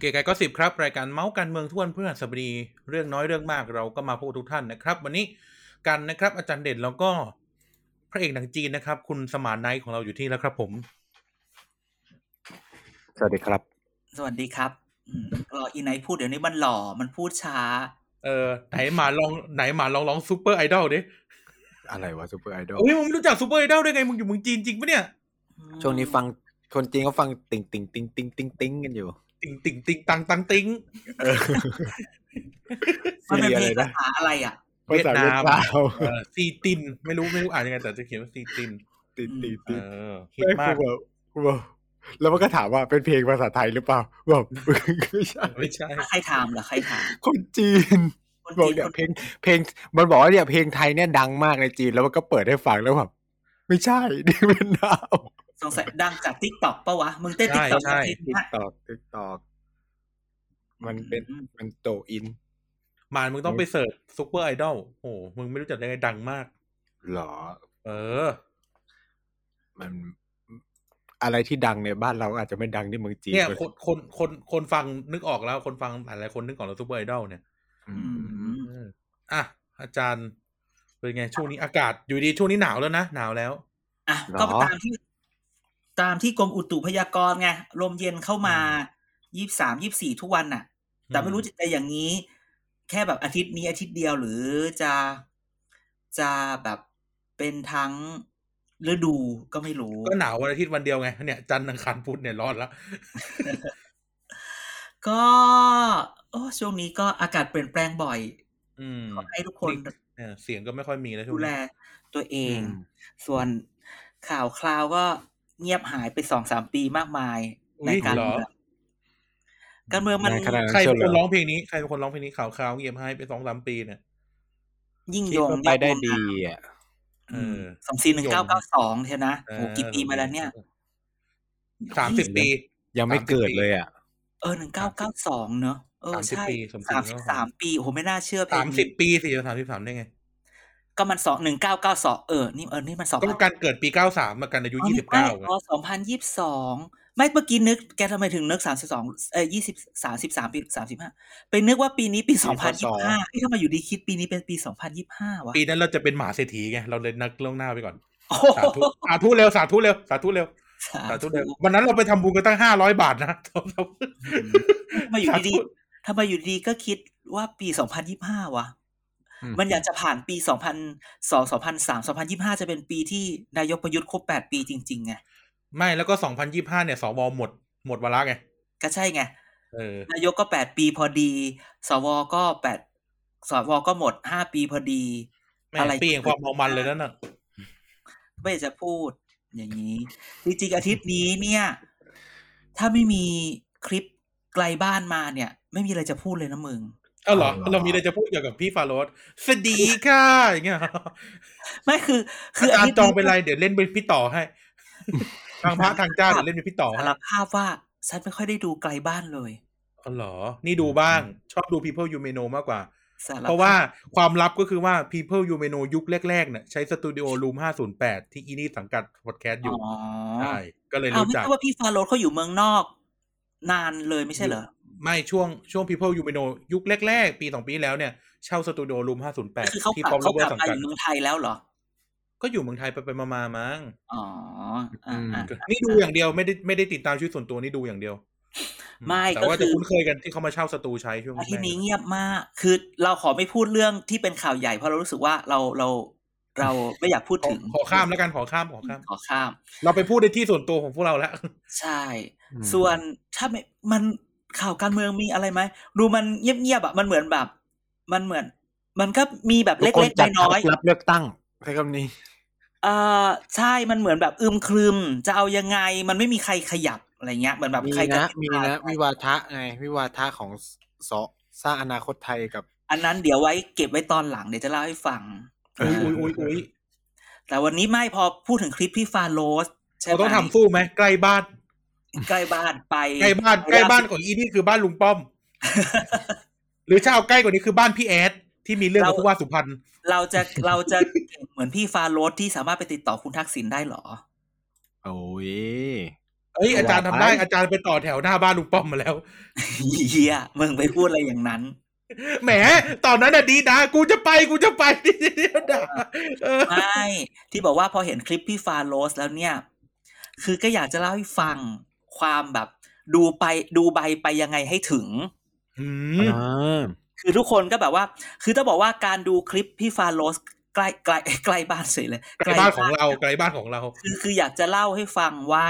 เก๋ไก่ก็สิบครับ รายการเมาส์การเมืองทุกวันเพื่อนสบดีเรื่องน้อยเรื่องมากเราก็มาพบกับทุกท่านนะครับ วันนี้กันนะครับอาจารย์เด่นแล้วก็พระเอกหนังจีนนะครับ คุณสมานไนท์ของเราอยู่ที่แล้วครับ ผม สวัสดีครับ สวัสดีครับอืมรออีไนท์พูดเดี๋ยวนี้มันหล่อมันพูดช้า เออไหนมาลองไหนมาลองร้องซูเปอร์ไอดอลดิอะไรวะซูเปอร์ไอดอลโอ้ยมึงไม่รู้จักซูเปอร์ไอดอลได้ไงมึงอยู่เมืองจีนจริงปะเนี่ยช่วงนี้ฟังคนจีนเขาฟังติ่งติ่งติ่งติ่งติ่งติ่งกันอยู่ ติงติงติงตังตังติงเออมันเป็นซีเพลอะไรงนะภาษาอะไรอะภาษาเวียดนามเออซีติน ไม่รู้ไม่รู้อ่านยังไงแต่จะเขียนว่าซีตินติ่งติ่งเอติ่งอฮิตไม่มากกูบอกกูบอกแล้วมันก็ถามว่าเป็นเพลงภาษาไทยหรือเปล่าบอกไม่ใช่ไม่ใช่ใครถามเหรอใครถามคนจีนคนบอกจีนเนี่ยคนเพลงเพลงมันบอกว่าเนี่ยเพลงไทยเนี่ยดังมากในจีนแล้วมันก็เปิดให้ฟังแล้วแบบไม่ใช่นี่เวียดนาม สงสัยดังจากทิกตอกปะวะ มึงเต้นทิกตอกใช่ติ๊กตอกติ๊กตอกมันเป็นมันโตอิน มานมึงต้องไป search ซูเปอร์ไอดอลโอ้มึงไม่รู้จักได้ไงดังมากหรอ เออ มันอะไรที่ดังในบ้านเราอาจจะไม่ดังที่เมืองจีนเนี่ยก็คนคนคนคนฟังนึกออกแล้ว คนฟังหลายๆคนนึกออกแล้วซูเปอร์ไอดอลเนี่ยอือืมมเอออะอาจารย์เป็นไงช่วงนี้อากาศอยู่ดีช่วงนี้หนาวแล้วนะหนาวแล้วอะก็ตามที่ ตามที่กรมอุตุพยากรณ์ไงลมเย็นเข้ามายี่สามยี่สี่ทุกวันน่ะ แต่ไม่รู้จะจะอย่างนี้ แค่แบบอาทิตย์นี้อาทิตย์เดียวหรือจะจะแบบเป็นทั้งฤดูก็ไม่รู้ ก็หนาววันอาทิตย์วันเดียวไงเนี่ย จันทร์อังคารพุธเนี่ยร้อนละก็โอ้ช่วงนี้ก็อากาศเปลี่ยนแปลงบ่อยอืมขอให้ทุกคนเออเสียงก็ไม่ค่อยมีแล้วช่วดูงแลนี้ตัวเองอืมส่วนข่าวคราวก็ เงียบหายไปสองสามปีมากมายอุ๊ในยการเหรอเมืองการเมืองมันในขณะใครเป็นคนร้องเพลงนี้ใครเป็นคนร้องเพลงนี้ข่าวคราวเงียบหายไปสองสามปีเนี่ยยิ่งคิยดงว่าไปได้ยอดวงดีอะเออสองสี่หนึ่งเก้าเก้าสองเท่านะโหกี่ปีมาแล้วเนี่ยสามสิบปี ยังไม่เกิดเลยอะ เออหนึ่งเก้าเก้าสองเนอะเออ30ใช่ปีสมจริงสามสิบสามปีโอ้โหไม่น่าเชื่อเพลสางมสิบนี้ปีสี่สามสิบสามได้ไง ก็มันสองหนึ่งเก้าเก้าสองเออนี่เออนี่มันสองก็การเกิดปีเก้าสามมากันอายุยี่สิบเก้าอ๋อสองพันยี่สิบสองไม่เมื่อกี้นึกแกทำไมถึงนึกสามสิบสองเออยี่สิบสามสิบสามปีสามสิบห้าไปนึกว่าปีนี้ปีสองพันยี่สิบห้าที่ทำไมอยู่ดีคิดปีนี้เป็นปีสองพันยี่สิบห้าวะปีนั้นเราจะเป็นหมาเศรษฐีไงเราเลยนักล่วงหน้าไปก่อนโอ้สาธุสาธุเร็วสาธุเร็วสาธุเร็วสาธุเร็ววันนั้นเราไปทำบุญกันตั้งห้าร้อยบาทนะทำไมอยู่สาดีธุๆทำไมอยู่ดีๆก็คิดว่าปีสองพันยี่สิบห้าวะอื มมันอยากจะผ่านปีสองพันสองสองพันสามสองพันยี่ห้าจะเป็นปีที่นายกประยุทธ์ครบแปดปีจริงๆไงไม่แล้วก็สองพันยี่ห้าเนี่ยสวหมดหมดวาระไง ก็ใช่ไงเออนายกก็แปดปีพอดี สวก็แปดสวก็หมดห้าปีพอดีแม่อะไรปีแห่งความเมามันเลยนั่นน่ะไม่อยากจะพูดอย่างนี้ จริงๆอาทิตย์นี้เนี่ย ถ้าไม่มีคลิปไกลบ้านมาเนี่ย ไม่มีอะไรจะพูดเลยนะมึง เอ้าเหรอเอาเหรอ เรามีอะไรจะพูดเกี่ยวกับพี่ฟาโรสสวัสดีค่ะอย่างเงี้ยไม่คือ คืออาจารทิย์ตจองเป็นไรเดี๋ยวเล่นเป็นพี่ต่อให้ทางพระทางเจ้าเดี๋ยวเล่นเป็นพี่ต่อให้สารภาพว่าฉันไม่ค่อยได้ดูไกลบ้านเลยอ๋อเหรอ นี่ดูบ้าง ชอบดู People You May Know มากกว่าสารภพเพราะว่าความลับก็คือว่า People You May Know ยุคแรกๆเนี่ยใช้สตูดิโอรูม508 ที่อีนี่สังกัดพอดแคสต์อยู่อ๋อใช่ก็เลยอ้าวรู้ไม่จักใช่ว่าพี่ฟาโรสเขาอยู่เมืองนอก นานเลยไม่ใช่เหรอ ไม่ช่วงช่วง People You May Know ยุคแรก ๆ ปีสองปีที่แล้วเนี่ย เช่าสตูดิโอรูมคือเขา508ที่กลับป๊อปเขาเวกอลับร์สังมาอกัดยู่เมืองไทยแล้วเหรอ ก็อยู่เมืองไทยไปไปมาๆมั้งอ๋ออ่าอ่านี่ดูอย่างเดียวไม่ได้ไม่ได้ติดตามชีวิตส่วนตัวนี่ดูอย่างเดียว ไม่แต่ก็ว่าคืจะอคุ้นเคยกันที่เขามาเช่าสตูใช้ช่วงอาทิตย์นี้แรกเงียบมาก คือเราขอไม่พูดเรื่องที่เป็นข่าวใหญ่เพราะเรารู้สึกว่าเราเราเราไม่อยากพูดขอถึง ขอข้ามแล้วกันขอข้ามขอข้ามขอข้าม เราไปพูดในที่ส่วนตัวของพวกเราแล้ว ใช่อืมส่วนถ้าไม่มัน ข่าวการเมืองมีอะไรไหมดูมันเงียบๆอะมันเหมือนแบบ มันเหมือน มันก็มีแบบทุกคนเล็กจัดๆน้อยรับเลือกตั้งใช้คำนี้ๆเอ่อใช่มันเหมือนแบบอึมครึม จะเอายังไง มันไม่มีใครขยับอะไรเงี้ยเหมือนแบบมีใครจะนะมีนะวิวาทะไงวิวาทะของสสสร้างอนาคตไทยกับ อันนั้นเดี๋ยวไว้เก็บไว้ตอนหลังเดี๋ยวจะเล่าให้ฟังอุ้ยอุ้ยอุ้ยอุ้ยแต่วันนี้ไม่พอพูดถึงคลิปพี่ฟาโรสใช่เราไหมต้องทำสู้ไหมใกล้บ้าน ใกล้บ้านไปใกล้บ้านใกล้บ้านของอีนี่คือบ้านลุงป้อม หรือถ้าเอาใกล้กว่านี้คือบ้านพี่แอดที่มีเรื่องกับผู้ว่าสุพรรณเราจะเราจะเก่งเหมือนพี่ฟาโรสที่สามารถไปติดต่อคุณทักษิณได้เหรอ โอ้ยเอ้ยอาจารย์ทำได้ว่าไปอาจารย์ไปต่อแถวหน้าบ้านลุงป้อมมาแล้วเฮียมึงไปพูดอะไรอย่างนั้นแหม ตอนนั้นอะดีนะ กูจะไปกูจะไปเดี๋ยวด่าเออไม่ที่บอกว่าพอเห็นคลิปพี่ฟาโรสแล้วเนี่ย คือก็อยากจะเล่าให้ฟัง ความแบบ ดูไปดูใบไปยังไงให้ถึงอืมอ่าคือทุกคนก็แบบว่า คือต้องบอกว่าการดูคลิปพี่ฟาโรสใกล้ใกล้ใกล้บ้านเฉยเลยไกลบ้านของเราไกลบ้านของเรา คือคืออยากจะเล่าให้ฟังว่า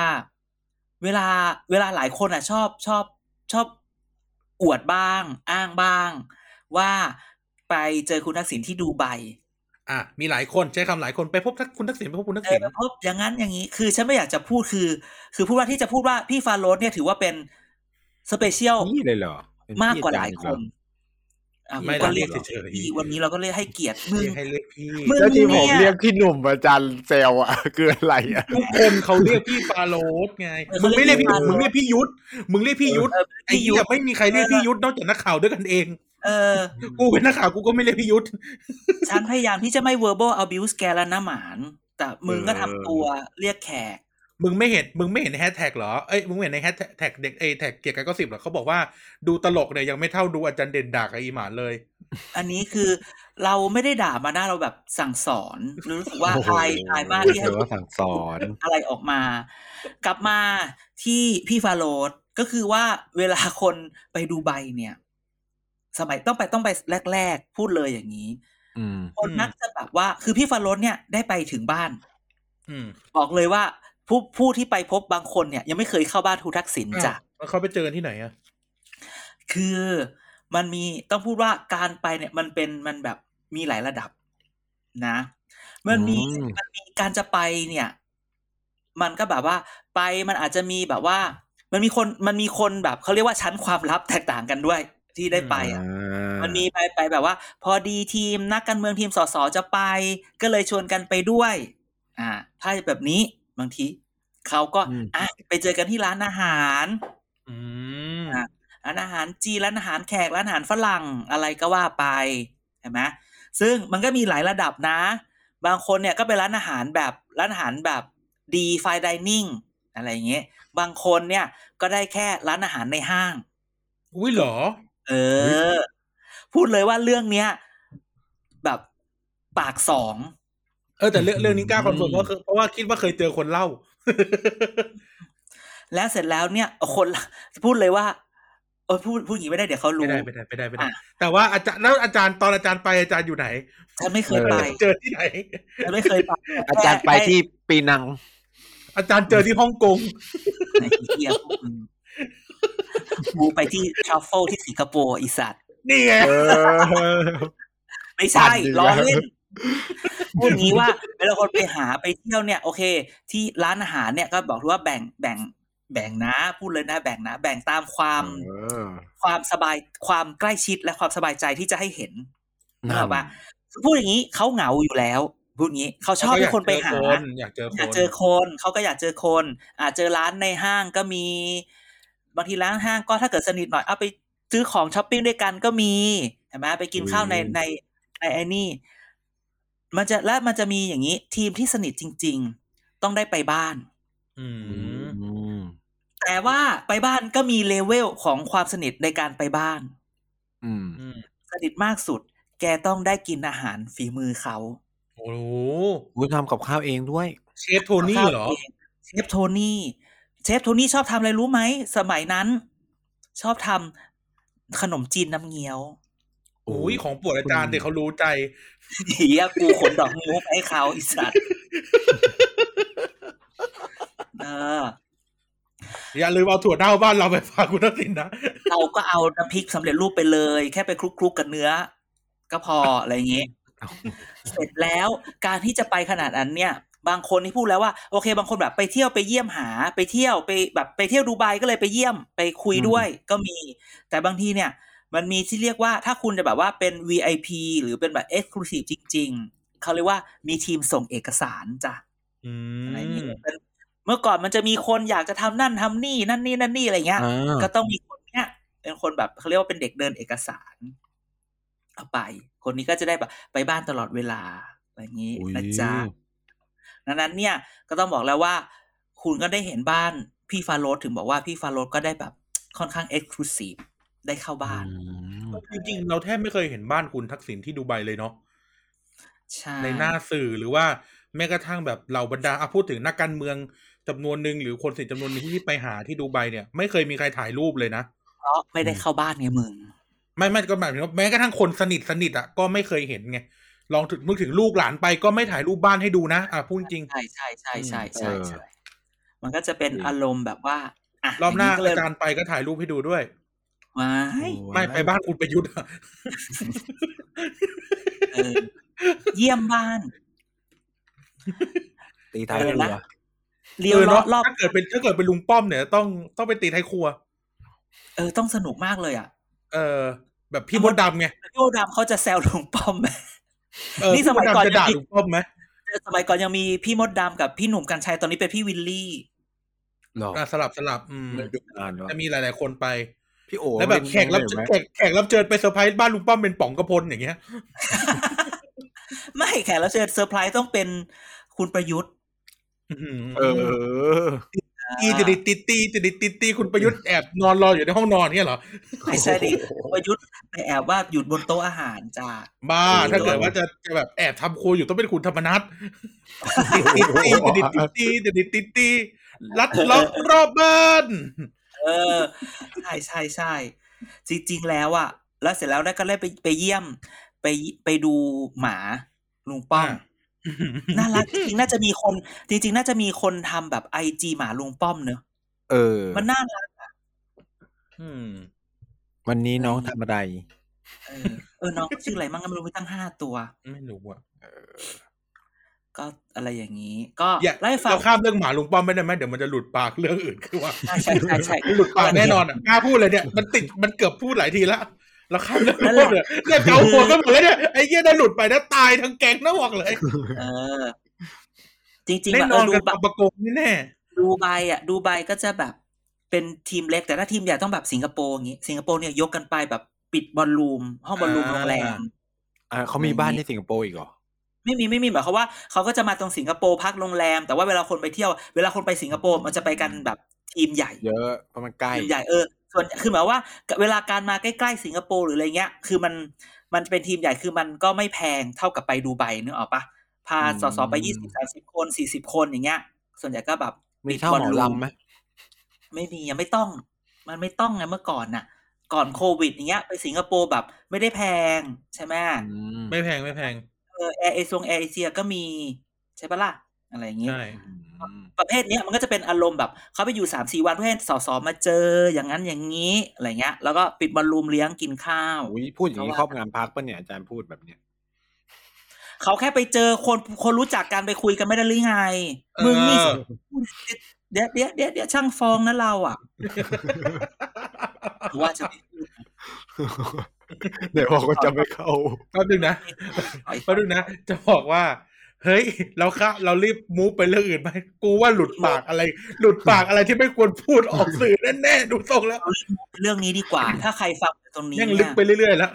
เวลาเวลาหลายคนอะ ชอบชอบชอบอวดบ้าง อ้างบ้าง ว่าไปเจอคุณทักษิณที่ดูไบ อะมีหลายคนใช้คำหลายคนไปพบทักคุณทักษิณไปพบคุณทักเอษิอณไปพบอย่างนั้นอย่างนี้ คือฉันไม่อยากจะพูดคือ คือพูดว่าที่จะพูดว่าพี่ฟาโรสเนี่ยถือว่าเป็นสเปเชียลนี่เลยเหรอเป็นมากกว่าพี่หลายอจรคนอะไม่ก็ได้เรีเรียยกกเฉยพี่วันนี้เราก็เลยให้เกียรติๆมึงเรียกให้เรียกพี่มึงแล้วที่ผมเนี่ยเรียกพี่หนุ่มอาจารย์เซลอะคืออะไรอะทุกคนเขาเรียกพี่ฟาโรสไงเออมึงไม่เรียกพี่เขาเรียกมึงเรียกพี่ยุทธมึงเรียกพี่ยุทธเออไอ้พี่เหี้ยุยทธไม่มีใครเรียกพี่ยุทธนอกจากนักข่าวด้วยกันเอง เออ กูเป็นนักข่าวกูก็ไม่เรียกพี่ยุทธฉันพยายามที่จะไม่ verbal abuse แกแล้วนะหมาน แต่มึงก็ทำตัวเรียกแขก มึงไม่เห็น มึงไม่เห็นในแฮชแท็กเหรอ เอ้ย มึงไม่เห็นในแฮชแท็กเด็กเอยแท็กเกียร์กันก็สิบเหรอเขาบอกว่าดูตลกเนี่ยยังไม่เท่าดูอาจารย์เด่นด่ากับอีหมานเลย อันนี้คือเราไม่ได้ด่ามานะเราแบบสั่งสอนรู้สึกว่าโอ้โหอายอายมากที่ให้เดี๋ยวว่าสั่งสอนอะไรออกมา กลับมาที่พี่ฟาโรดก็คือว่าเวลาคนไปดูใบเนี่ย สมัยต้องไปต้องไปแรก ๆ พูดเลยอย่างนี้อืมคนอืมมักจะแบบว่า คือพี่ฟาโรดเนี่ยได้ไปถึงบ้านอืมบอกเลยว่าผู้ผู้ที่ไปพบบางคนเนี่ย ยังไม่เคยเข้าบ้านทูทักษิณจ้ะแล้วเขาไปเจอกันที่ไหนอะคือมันมีต้องพูดว่าการไปเนี่ยมันเป็นมันแบบมีหลายระดับ นะ มันมีอืมมันมีการจะไปเนี่ย มันก็แบบว่า ไปมันอาจจะมีแบบว่า มันมีคนมันมีคนแบบเขาเรียกว่าชั้นความลับแตกต่างกันด้วย ที่ได้ไปอะมันมีไปไปแบบว่า พอดีทีมนักการเมืองทีมสสจะไป ก็เลยชวนกันไปด้วย อ่า ถ้าแบบนี้บางทีเขาก็อืมอะไปเจอกันที่ร้านอาหารอืมอะร้านอาหารจีนร้านอาหารแขกร้านอาหารฝรั่งอะไรก็ว่าไปเห็นไหมซึ่งมันก็มีหลายระดับนะ บางคนเนี่ยก็ไปร้านอาหารแบบร้านอาหารแบบดีไฟดิเนิ่งอะไรอย่างเงี้ยบางคนเนี่ยก็ได้แค่ร้านอาหารในห้าง อุ้ยเหรอ เออ พูดเลยว่าเรื่องเนี้ย แบบปากสองเออแต่เรื่องเรื่องนี้กล้า confirm เพราะเพราะว่าคิดว่าเคยเจอคนเล่า และเสร็จแล้วเนี่ย คนละพูดเลยว่าเออพูดพูดอย่างนี้ไม่ได้เดี๋ยวเขาไม่รู้ได้ไม่ได้ไม่ได้ไม่ได้อะแต่ว่าอาจารย์แล้วอาจารย์ตอนอาจารย์ไปอาจารย์อยู่ไหนฉันไม่เคยไปเจอที่ไหนฉันไม่เคยไปอาจารย์ไปที่ปีนัง อาจารย์เจอที่ฮ่องกงไอ้เหี้ยพว กมึงกูไปที่ทรัฟเฟิลที่สิงคโปร์อีสัตว์นี่ไงเออไม่ใช่ปั่นดีนะล้อเล่นพูดงี้ว่าเวลาคนไปหาไปเที่ยวเนี่ย โอเค ที่ร้านอาหารเนี่ยก็บอกว่าแบ่งแบ่งแบ่งนะ พูดเลยนะ แบ่งนะ แบ่งตามความเออความสบายความใกล้ชิดและความสบายใจที่จะให้เห็นนั่นึนกออกปะคือพูดอย่างนี้เขาเหงาอยู่แล้วพูดงี้เขาชอบให้คนไปหาอยากเจอคอยากนเจอคนเขาก็อยากเจอคน อาจเจอร้านในห้างก็มี บางทีร้านห้างก็ถ้าเกิดสนิทหน่อยเอาไปซื้อของช้อปปิ้งด้วยกันก็มีเห็นไหมไปกินข้าวในอืมในในไอ้นี่ มันจะและมันจะมีอย่างนี้ ทีมที่สนิทจริง ๆ ต้องได้ไปบ้าน อืมอืมแต่ว่าไปบ้านก็มีเลเวลของความสนิทในการไปบ้าน อืมอืมสนิทมากสุด แกต้องได้กินอาหารฝีมือเขา โอ้โหวุ้ทำกับข้าวเองด้วย เชฟโทนี่เหรอ เชฟโทนี่ เชฟโทนี่ชอบทำอะไรรู้ไหม สมัยนั้น ชอบทำขนมจีนน้ำเงี้ยวโอ้ยของโปวดอาจารย์เด็กเขารู้ใจเฮียกูขนดอกมุกให้เขาอีสัตว์เอออย่าลืมเอาถั่วเน่าบ้านเราไปฝากคุณทักษิณนะเราก็เอาน้ำพริกสำเร็จรูปไปเลย แค่ไปคลุกๆกับเนื้อ ก็พออะไรอย่างเงี้ยเสร็จแล้วการที่จะไปขนาดนั้นเนี่ย บางคนที่พูดแล้วว่าโอเค บางคนแบบไปเที่ยวไปเยี่ยมหาไปเที่ยวไปแบบไปเที่ยวดูไบก็เลยไปเยี่ยมไปคุยด้วยก็มี แต่บางทีเนี่ย มันมีที่เรียกว่าถ้าคุณจะแบบว่าเป็น VIP หรือเป็นแบบ Exclusive จริง ๆเขาเรียกว่ามีทีมส่งเอกสารจ้ะอืมอะไรอย่างนี้เป็นเมื่อก่อนมันจะมีคนอยากจะทำนั่นทำนี่นั่นนี่นั่นนี่อะไรเงี้ยอ่าก็ต้องมีคนเนี้ยเป็นคนแบบเขาเรียกว่าเป็นเด็กเดินเอกสารเอาไป คนนี้ก็จะได้แบบไปบ้านตลอดเวลาอะไรอย่างนี้อุ๊ยนะจ๊ะ ดังนั้นเนี่ยก็ต้องบอกแล้วว่า คุณก็ได้เห็นบ้านพี่ฟาโรสถึงบอกว่าพี่ฟาโรสก็ได้แบบค่อนข้างเอ็กซ์คลูซีฟได้เข้าบ้านจริงๆ เราแทบไม่เคยเห็นบ้านคุณทักษิณที่ดูไบเลยเนาะใช่ในหน้าสื่อหรือว่าแม้กระทั่งแบบเหล่าบรรดาอะพูดถึงนักการเมืองจำนวนหนึ่งหรือคนสิทธิ์จำนวนหนึงที่ไปหาที่ดูไบเนี่ย ไม่เคยมีใครถ่ายรูปเลยนะเพราะไม่ได้เข้าบ้านไงมึง ไม่ไม่ก็หมายถึงว่าแม้กระทั่งคนสนิทสนิทอะก็ไม่เคยเห็นไง ลองถึงนึกถึงลูกหลานไปก็ไม่ถ่ายรูปบ้านให้ดูนะอะพูดจริงใช่ใช่ใช่ใช่ใช่เออใช่มันก็จะเป็นจริงอารมณ์แบบว่าอะรอบหน้าย่งก็เลอายจารย์ไปก็ถ่ายรูปให้ดูด้วยไม่ไม่ไปบ้านคุณประยุทธ์อะเออเยี่ยมบ้าน ตีท้ายเออเรืนะอเลี้ยวออรอเนาะบรอบถ้าเกิดเป็นถ้าเกิดเป็นลุงป้อมเนี่ยต้องต้องไปตีไทยครัว เออต้องสนุกมากเลยอะ เออ แบบพี่มดดำไงพี่โอดำเขาจะแซวลุงป้อมไหมเออ นี่สมัยก่อนพี่ดำจะด่ายังมีลุงป้อมไหมสมัยก่อนยังมีพี่มดดำกับพี่หนุ่มกัญชัยตอนนี้เป็นพี่วิลลี่หรออะสลับสลับ อืมไม่ดูงานวะจะมีหลาย ๆ คนไปพี่โอแล้วแบบแขกรับเล่นไหมแขกแขกรับเชิญไปเซอร์ไพรส์บ้านลุงป้อมเป็นป๋องกระพลอย่างเงี้ย ไม่แขกรับเชิญเซอร์ไพรส์ต้องเป็นคุณประยุทธ์อื้อหือ เออตีจะดิตีตีจะดิตีตีคุณประยุทธ์แอบนอนรออยู่ในห้องนอนเนี่ยเหรอไม่ใช่ดิประยุทธ์ไปแอบว่าหยุดบนโต๊ะอาหารจ้าบ้าเออถ้าเกิดว่าจะจะแบบแอบทำครัวอยู่ต้องเป็นคุณธรรมนัทตีตีจะดิตีตีจะดิตีตีลัดล็อกรอบบ้านเออใช่ใช่ใช่จริงๆแล้วอะแล้วเสร็จแล้วได้ก็ได้ไปไปเยี่ยม ไปไปดูหมาลุงป้อม น่ารักจริงๆน่าจะมีคน จริง ๆ น่าจะมีคนทำแบบไอจีหมาลุงป้อมเนอะเออ มันน่ารักอืมวันนี้น้องทำอะไร เออเออน้องชื่ออะไรมั่งก็ไม่รู้มีตั้งห้าตัว ไม่รู้อะก็อะไรอย่างนี้ ก็อย่าไล่าให้ฟังเราข้ามเรื่องหมาลุงป้อมไม่ได้ไหมเดี๋ยวมันจะหลุดปากเรื่องอื่นคือว่าใช่ใช่ใช่ใช่หลุดปากแน่นอนอะกล้าพูดเลยเนี่ยมันติดมันเกือบพูดหลายทีแล้ว เราข้ามเรื่องนั่นลุงแหป้อละมเลยเนี่ยเกาหัวกันหมดแล้วเนี่ยไอ้เหี้ยได้หลุดไปนะตายทั้งแก๊งนะบอกเลยเออจริงๆได้แบบนเออนอดูกันไบปะปะโกงนี่แน่ดูไบอะ ดูไบก็จะแบบ เป็นทีมเล็กแต่ถ้าทีมใหญ่ต้องแบบสิงคโปร์อย่างงี้สิงคโปร์เนี่ยยกกันไปแบบปิดบอลลูมห้องบอลลูมอ่าโรงแรมอ่าเขามีบ้านที่สิงคโปร์อีกเหรอไม่มีไม่มีหมายความว่าเขาก็จะมาตรงสิงคโปร์พักโรงแรม แต่ว่าเวลาคนไปเที่ยว เวลาคนไปสิงคโปร์มันจะไปกันแบบทีมใหญ่ เยอะเพราะมันใกล้ทีมใหญ่เออ ส่วนคือหมายว่า เวลาการมาใกล้ๆสิงคโปร์หรืออะไรเงี้ย คือมันมันเป็นทีมใหญ่คือมันก็ไม่แพงเท่ากับไปดูไบนึกออกปะพาอืมสสไปยี่สิบสามสิบคนสี่สิบคนอย่างเงี้ย ส่วนใหญ่ก็แบบมีเท่าหมอลำไหมไม่มียังไม่ต้อง มันไม่ต้องไงเมื่อก่อนน่ะ ก่อนโควิดอย่างเงี้ย ไปสิงคโปร์แบบไม่ได้แพงใช่ไหมอืมไม่แพงไม่แพงเออแอร์เอซงแอร์เอเชียก็มีใช่ปะล่ะ อะไรอย่างงี้ใช่อืมประเภทเนี้ยมันก็จะเป็นอารมณ์แบบเขาไปอยู่สามสี่วันเพื่อให้สสมาเจออย่างนั้นอย่างนี้อะไรเงี้ย แล้วก็ปิด ballroom เลี้ยงกินข้าวอุ้ยพูดอย่างนี้เพครราะอว่าบงานพักปะเนี่ยอาจารย์พูดแบบเนี้ยเขาแค่ไปเจอคนคนรู้จักกันไปคุยกันไม่ได้หรือไง มึงนี่เออเดี๋ยวเดี๋ยวเดี๋ยวเดี๋ยวช่างฟองนะเราอะว่าจะไม่พูดเดี๋ยวบอกว่าจะไม่เข้าแป๊บนึงนะแป๊บนึงนะ จะบอกว่า เฮ้ยเราค่ะเรารีบมูฟไปเรื่องอื่นไปกูว่าหลุดปากอะไร หลุดปากอะไรที่ไม่ควรพูดออกสื่อแน่ๆดูทรงแล้วเรื่องนี้ดีกว่า ถ้าใครฟังตรงนี้ยังลึเนี่กยไปเรื่อยๆแล้ว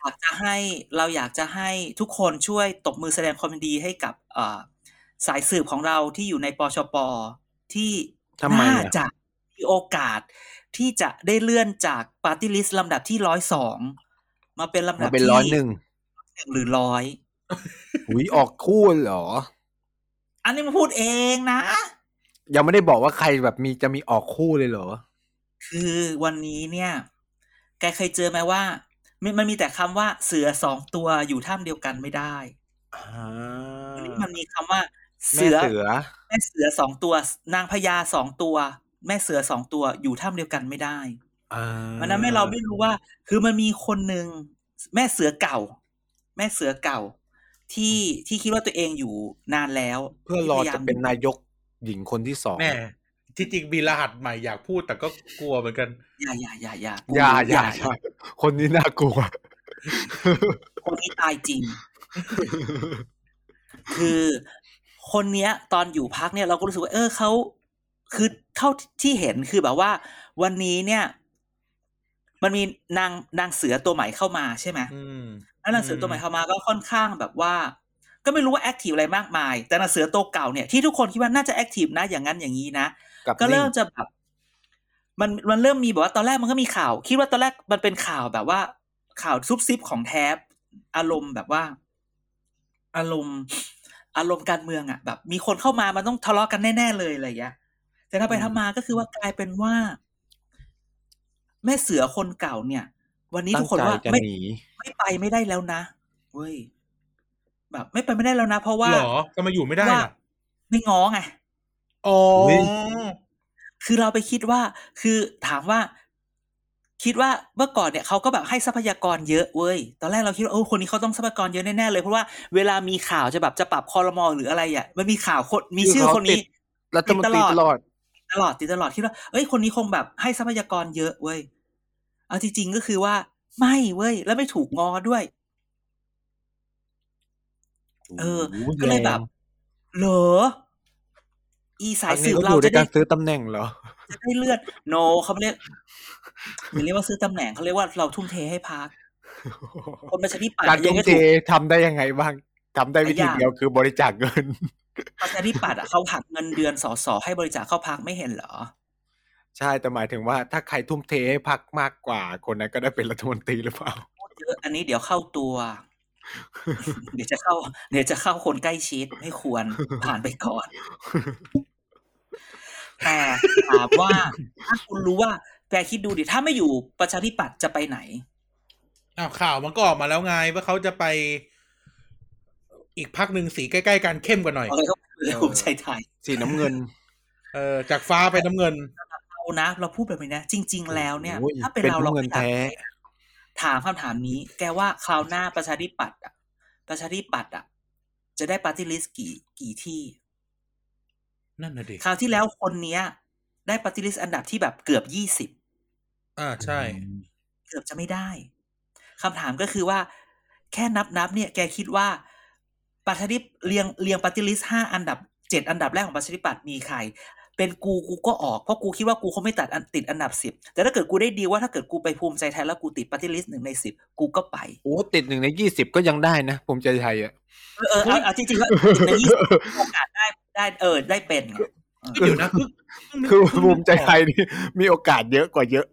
อยากจะให้เราอยากจะให้ทุกคนช่วยตบมือแสดงความยินดีให้กับเอ่อสายสืบของเราที่อยู่ในปชปที่ทำไมอะน่าจะมีโอกาสที่จะได้เลื่อนจากปาร์ตี้ลิสต์ลำดับที่ร้อยสองมาเป็นลำดัมาบเป็นที่ร้อยหนึ่งหนึ่งหรือร้อย อุ้ยออกคู่เหรอ อันนี้มาพูดเองนะ ยังไม่ได้บอกว่าใครแบบมีจะมีออกคู่เลยเหรอ คือวันนี้เนี่ย แกเคยเจอไหมว่า มันมันมีแต่คำว่าเสือสองตัวอยู่ท่ามเดียวกันไม่ได้อ่าวันนี้มันมีคำว่า แม่เสือ แม่เสือสองตัวนางพญาสองตัว แม่เสือสองตัวอยู่ท่ามเดียวกันไม่ได้อ่ามันนั้นให้เราไม่รู้ว่า คือมันมีคนหนึ่งแม่เสือเก่า แม่เสือเก่า ที่ที่คิดว่าตัวเองอยู่นานแล้ว เพื่อรอที่พยายาจะมเป็นนายกหญิงคนที่สองแม่ที่จริงมีรหัสใหม่อยากพูดแต่ก็กลัวเหมือนกันอย่าอย่าอย่าอย่าอย่าอย่าอย่าคนนี้น่ากลัว คนนี้ตายจริง คือคนเนี้ย ตอนอยู่พักเนี่ยเราก็รู้สึกว่า เออเขาคือเท่าที่เห็นคือแบบว่า วันนี้เนี่ย มันมีนางนางเสือตัวใหม่เข้ามาใช่ไหม อืมแล้วนางเสือตัวใหม่เข้ามาก็ค่อนข้างแบบว่า ก็ไม่รู้ว่าแอคทีฟอะไรมากมาย แต่นางเสือตัวเก่าเนี่ยที่ทุกคนคิดว่าน่าจะแอคทีฟนะอย่างนั้นอย่างนี้นะกับก็เริ่มนิ่งจะแบบมันมันเริ่มมีแบบว่าตอนแรกมันก็มีข่าว คิดว่าตอนแรกมันเป็นข่าวแบบว่า ข่าวซุบซิบของแท็บอารมณ์แบบว่า อารมณ์ อารมณ์การเมืองอะ แบบ มีคนเข้ามามันต้องทะเลาะกันแน่ๆเลยอะไรอย่างเงี้ยแต่ถ้าไปทำมาก็คือว่ากลายเป็นว่า แม่เสือคนเก่าเนี่ย วันนี้ตั้ทุงกคนใจว่าจะไม่หนีไม่ไปไม่ได้แล้วนะเว้ยแบบไม่ไปไม่ได้แล้วนะ เพราะว่าหรอก็มาอยู่ไม่ได้ว่าล่ะไม่ง้อไงอ๋อคือเราไปคิดว่า คือถามว่าคิดว่าเมื่อก่อนเนี่ยเขาก็แบบให้ทรัพยากรเยอะเว้ย ตอนแรกเราคิดว่าโอ้คนนี้เขาต้องทรัพยากรเยอะแน่ๆเลย เพราะว่าเวลามีข่าวจะแบบจะปรับคอรมอหรืออะไรอะมันมีข่าวคนมีชื่อคนนี้รัฐมนตรีตลอด ตลอดติดตลอดคิดว่าเอ้ยคนนี้คงแบบให้ทรัพยากรเยอะเว้ย เอาจริงๆก็คือว่า ไม่เว้ย แล้วไม่ถูกงอด้วย เออโโหก็เลยแบบ เหรอ อีสายสืบเราอันนี้ก็อยู่ในจะได้การซื้อตำแหน่งเหรอ จะได้เลื่อนโนเขาไม่เรียกอย่าเรียกว่าซื้อตำแหน่งเขาเรียกว่าเราทุ่มเทให้พักคนประชาธิปัตย์การยัทุ่งมไม่เทถูกทำได้ยังไงบ้างทำได้วิธีหลายอย่างเดียวคือบริจาคเงินประชาธิปัตย์อะเขาหักเงินเดือนสสให้บริจาคเข้าพักไม่เห็นเหรอ ใช่แต่หมายถึงว่าถ้าใครทุ่มเทให้พักมากกว่า คนนั้นก็ได้เป็นรัฐมนตรีหรือเปล่าเยอะอันนี้เดี๋ยวเข้าตัว เดี๋ยวจะเข้า เดี๋ยวจะเข้าคนใกล้ชิดไม่ควรผ่านไปก่อน แต่ถามว่าถ้าคุณรู้ว่าแกคิดดูดิถ้าไม่อยู่ประชาธิปัตย์จะไปไหนอ้าวข่าวมันก็ออกมาแล้วไงว่าเขาจะไป อีกพักหนึ่งสีใกล้ๆกันเข้มกว่าหน่อยเอาเลยเขาเลยภูมิใจไทยสีน้ำเงิน เออจากฟ้าไปน้ำเงินเรา นะ เราพูดแบบนี้นะ จริง ๆ แล้วเนี่ยโอ้ยถ้าเป็นเป็นเราเราเงิไม่นอยากแท้ไปอะถามคำถามนี้ แกว่าคราวหน้าประชาธิปัตย์อะ ประชาธิปัตย์อะ จะได้ปาร์ตี้ลิสต์กี่กี่ที่ นั่นน่ะดิคราวที่แล้วคนเนี้ย ได้ปาร์ตี้ลิสต์อันดับที่แบบเกือบยี่สิบอ่าใช่ เกือบจะไม่ได้คำถามก็คือว่า แค่นับนับเนี่ย แกคิดว่าประชาธิปเรียงเรียงปาร์ตี้ลิสต์ห้าอันดับเจ็ดอันดับแรกของประชาธิปัตย์มีใคร เป็นกูกูก็ออกเพราะกูคิดว่ากูคงไม่ตัดอันติดอันดับสิบแต่ถ้าเกิดกูได้ดีลว่าถ้าเกิดกูไปภูมิใจไทยแล้วกูติดปาร์ตี้ลิสต์หนึ่งในสิบกูก็ไปโอ้ติดหนึ่งในยี่สิบก็ยังได้นะภูมิใจไทยอะเออเออเอาเอาจริงๆแล้วติดในยี่สิบโอกาสได้ได้เออได้เป็นไงเออเดี๋ยวนะเพิ่งคือเพิ่งภูมิใจไทยนี่มีโอกาสเยอะกว่าเยอะ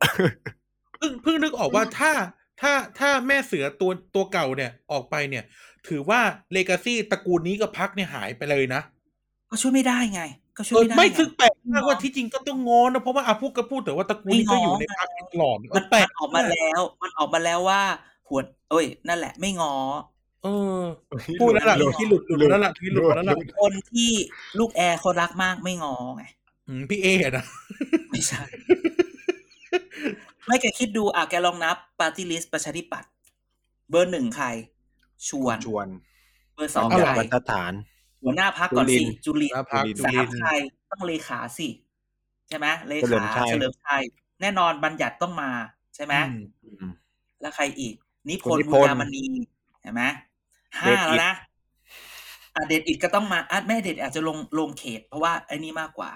เพิ่งเพิ่งนึกออกว่าถ้าถ้าถ้าแม่เสือตัวตัวเก่าเนี่ยออกไปเนี่ย ถือว่าเลกาซี่ตระกูลนี้กับพักเนี่ยหายไปเลยนะ ก็ช่วยไม่ได้ไง ก็ช่วยเออไม่ได้ไม่ไงซึ่งแปลกมากว่าที่จริงก็ต้องงอนนะเพราะว่าอาพูดก็พูดแต่ว่าตระกูลนี้ก็อยู่ในพักตลอดมันแปลกออกมาแล้ว มันออกมาแล้วว่าหัวเอ้ย นั่นแหละ ไม่งอเออพูดแล้วล่ะหลุดที่หลุดหลุดแล้วล่ะที่หลุดแล้วล่ะคนที่ลูกแอร์เขารักมากไม่งอไงอืมพี่เออะนะไม่ใช่ไม่แกคิดดูอะแกลองนับปาร์ตี้ลิสต์ประชาธิปัตย์เบอร์หนึ่งใคร ชวนชวน เบอร์สองเอาใครบรรทัดฐาน หัวหน้าพักก่อนสิจุลินแล้วพักจุจุสาลิมนใครต้องเลขาสิใช่ไหมเลเฉลิมขาชัยเฉลิมชัยแน่นอนบัญญัติต้องมาใช่ไหมอืมอืมแล้วใครอีก นิพคุณนนิธ์พบุนธ์ญามณีเห็นไหมเดห้าชอิฐแล้วนะอะเดชอิดก็ต้องมาอะแม่เดชอาจจะลงลงเขต เพราะว่าไอ้นี่มากกว่า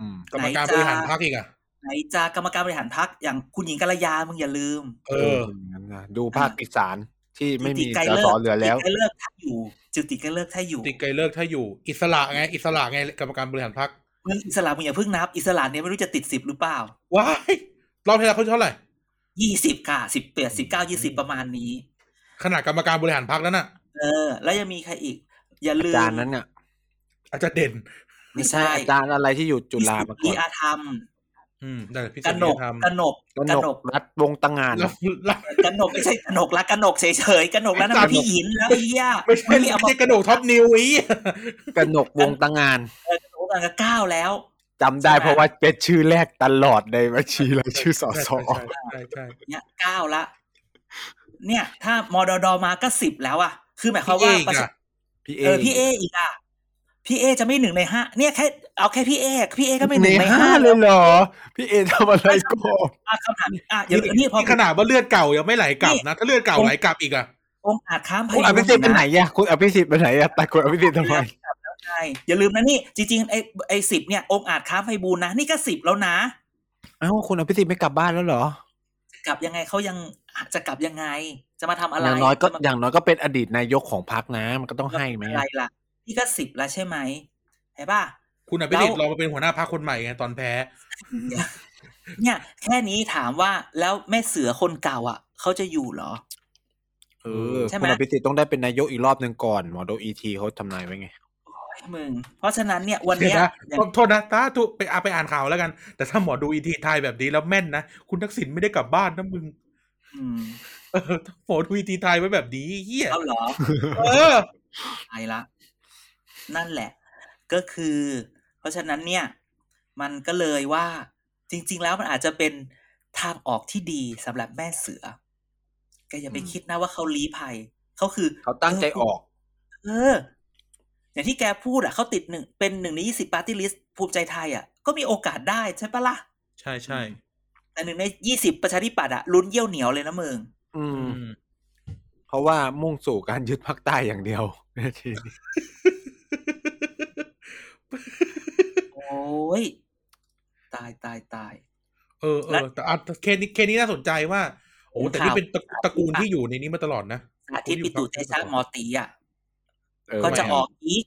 อืมกรรมการบริหารพักอีกอะไหนจะกรรมการบริหารพักอย่างคุณหญิงกัลยามึงอย่าลืม เอองั้นนะดูภาคอีสานที่ไม่มีจุติไกรสเลิสกเหลือแล้วจุติไกรเลิกถ้าอยู่ จุติไกรเลิกถ้าอยู่ติดไกลเลิกถ้าอยู่ อิสระไง อิสระไงกรรมการบริหารพักมึงอิสระมึงอย่าเพิ่งนับ อิสระเนี่ยไม่รู้จะติดสิบหรือเปล่าว้ายรอบที่แล้วเขาเท่าไหร่ยี่สิบค่ะสิบแปดสิบเก้ายี่สิบประมาณนี้ ขนาดกรรมการบริหารพักแล้วน่ะ เออ แล้วยังมีใครอีก อย่าลือามจารย์นั้นเนี่ยอาจจะเด่น ไม่ใช่อาจารย์อะไรที่อยู่จุฬามาก่พิอสุทนธิอาธรรม อืมแต่พี่กสุนทธิกธรรมกนกกกนนกกรัฐวงศ์ตังงานแล้วแล้วกนกไม่ใช่กนกละกนกเฉยๆกนกแล้วนั่นมันพี่หยินแล้วไอ้เหี้ยไม่ใช่ไม่ไม่มีเอาใช่กระโดดท็อปนิวอีกนกวงตังงานเออกนกกันก็เก้าแล้วจำได้เพราะว่าเป็นชื่อแรกตลอดในบัญชีรายชื่อสอสอใช่ใช่ใช่เนี่ยเก้าละ เนี่ย ถ้ามดดมาก็สิบแล้วอะคือหมายความว่าพี่เอกประชาอะพี่เอเออพี่เออีกอะ พี่เอจะไม่หนึ่งในห้าเนี่ยแค่เอาแค่พี่เอพี่เอก็ไม่หในนึ่งในห้าห้าเลยเหรอ พี่เอทำอะไรก็อะคำถามอะเดี๋ยวนี่พอนี่ขนาดว่าเลือดเก่ายังไม่ไหลกลับนะ ถ้าเลือดเก่าไหลกลับอีกอะองค์อาจค้ามไพคุณอภิสิทธิ์ไปไหนอะคุณอภิสิทธิ์ไปไหนอะแต่คุณอภิสิทธิ์ทำไมใช่อย่าลืมนะนี่จริงๆไอ้ไอ้สิบเนี่ยองค์อาจค้ามไพบูลย์นะนี่ก็สิบแล้วนะเอ้าคุณอภิสิทธิ์ไม่กลับบ้านแล้วเหรอจะกลับยังไงเขายังจะกลับยังไง จะมาทำอะไรอย่างน้อยก็จะมอย่างน้อยก็เป็นอดีตนายกของพรรคนะ มันก็ต้องให้ไหมอะไรอะล่ะ นี่ก็สิบแล้วใช่ไหมเห็นป่ะคุณอภิสิทธิ์แล้วรอมาเป็นหัวหน้าพรรคคนใหม่ไงตอนแพ้ เนี่ย แค่นี้ถามว่าแล้วแม่เสือคนเก่าอะเขาจะอยู่เหรอเออใช่ไหมคุณอภิสิทธิ์ต้องได้เป็นนายกอีกรอบหนึ่งก่อนหมอดูอีทีเขาทำนายไว้ไงโอ้ยมึง เพราะฉะนั้นเนี่ยวันเดี๋ยเนี้วยนะอย่างโทษนะตาทุไปอาไปอ่านข่าวแล้วกัน แต่ถ้าหมอดูอีทีทายแบบนี้แล้วแม่นนะ คุณทักษิณไม่ได้กลับบ้านนะมึงอืมเออถ้าหมอดูอีทีทายไว้แบบนี้เฮียเอาเหรอ เออไปละ นั่นแหละ ก็คือ เพราะฉะนั้นเนี่ย มันก็เลยว่าจริง ๆ แล้วมันอาจจะเป็นทางออกที่ดีสำหรับแม่เสือแกอย่าไปอืมคิดนะว่าเขาลี้ภัยเขาคือเขาตั้งใจออก เออ อย่างที่แกพูดอะเขาติดหนึ่งเป็นหนึ่งในยี่สิบปาร์ตี้ลิสต์ภูมิใจไทยอะก็มีโอกาสได้ใช่ปะล่ะใช่ใช่แต่หนึ่งในยี่สิบประชาธิปัตย์อะลุ้นเยี่ยวเหนียวเลยนะมึงอืมอืมเพราะว่ามุ่งสู่การยึดภาคใต้อย่างเดียวทีนี้ โอ้ยตายตายตาย เออเอและอแต่อะเคสนี้เคสนี้น่าสนใจว่า โอ้แต่นี่เป็นตระตระกูลที่อยู่ในนี้มาตลอดนะสาธิตปิตุเตชะมอตีอะเออก็จะไม่ออกอีก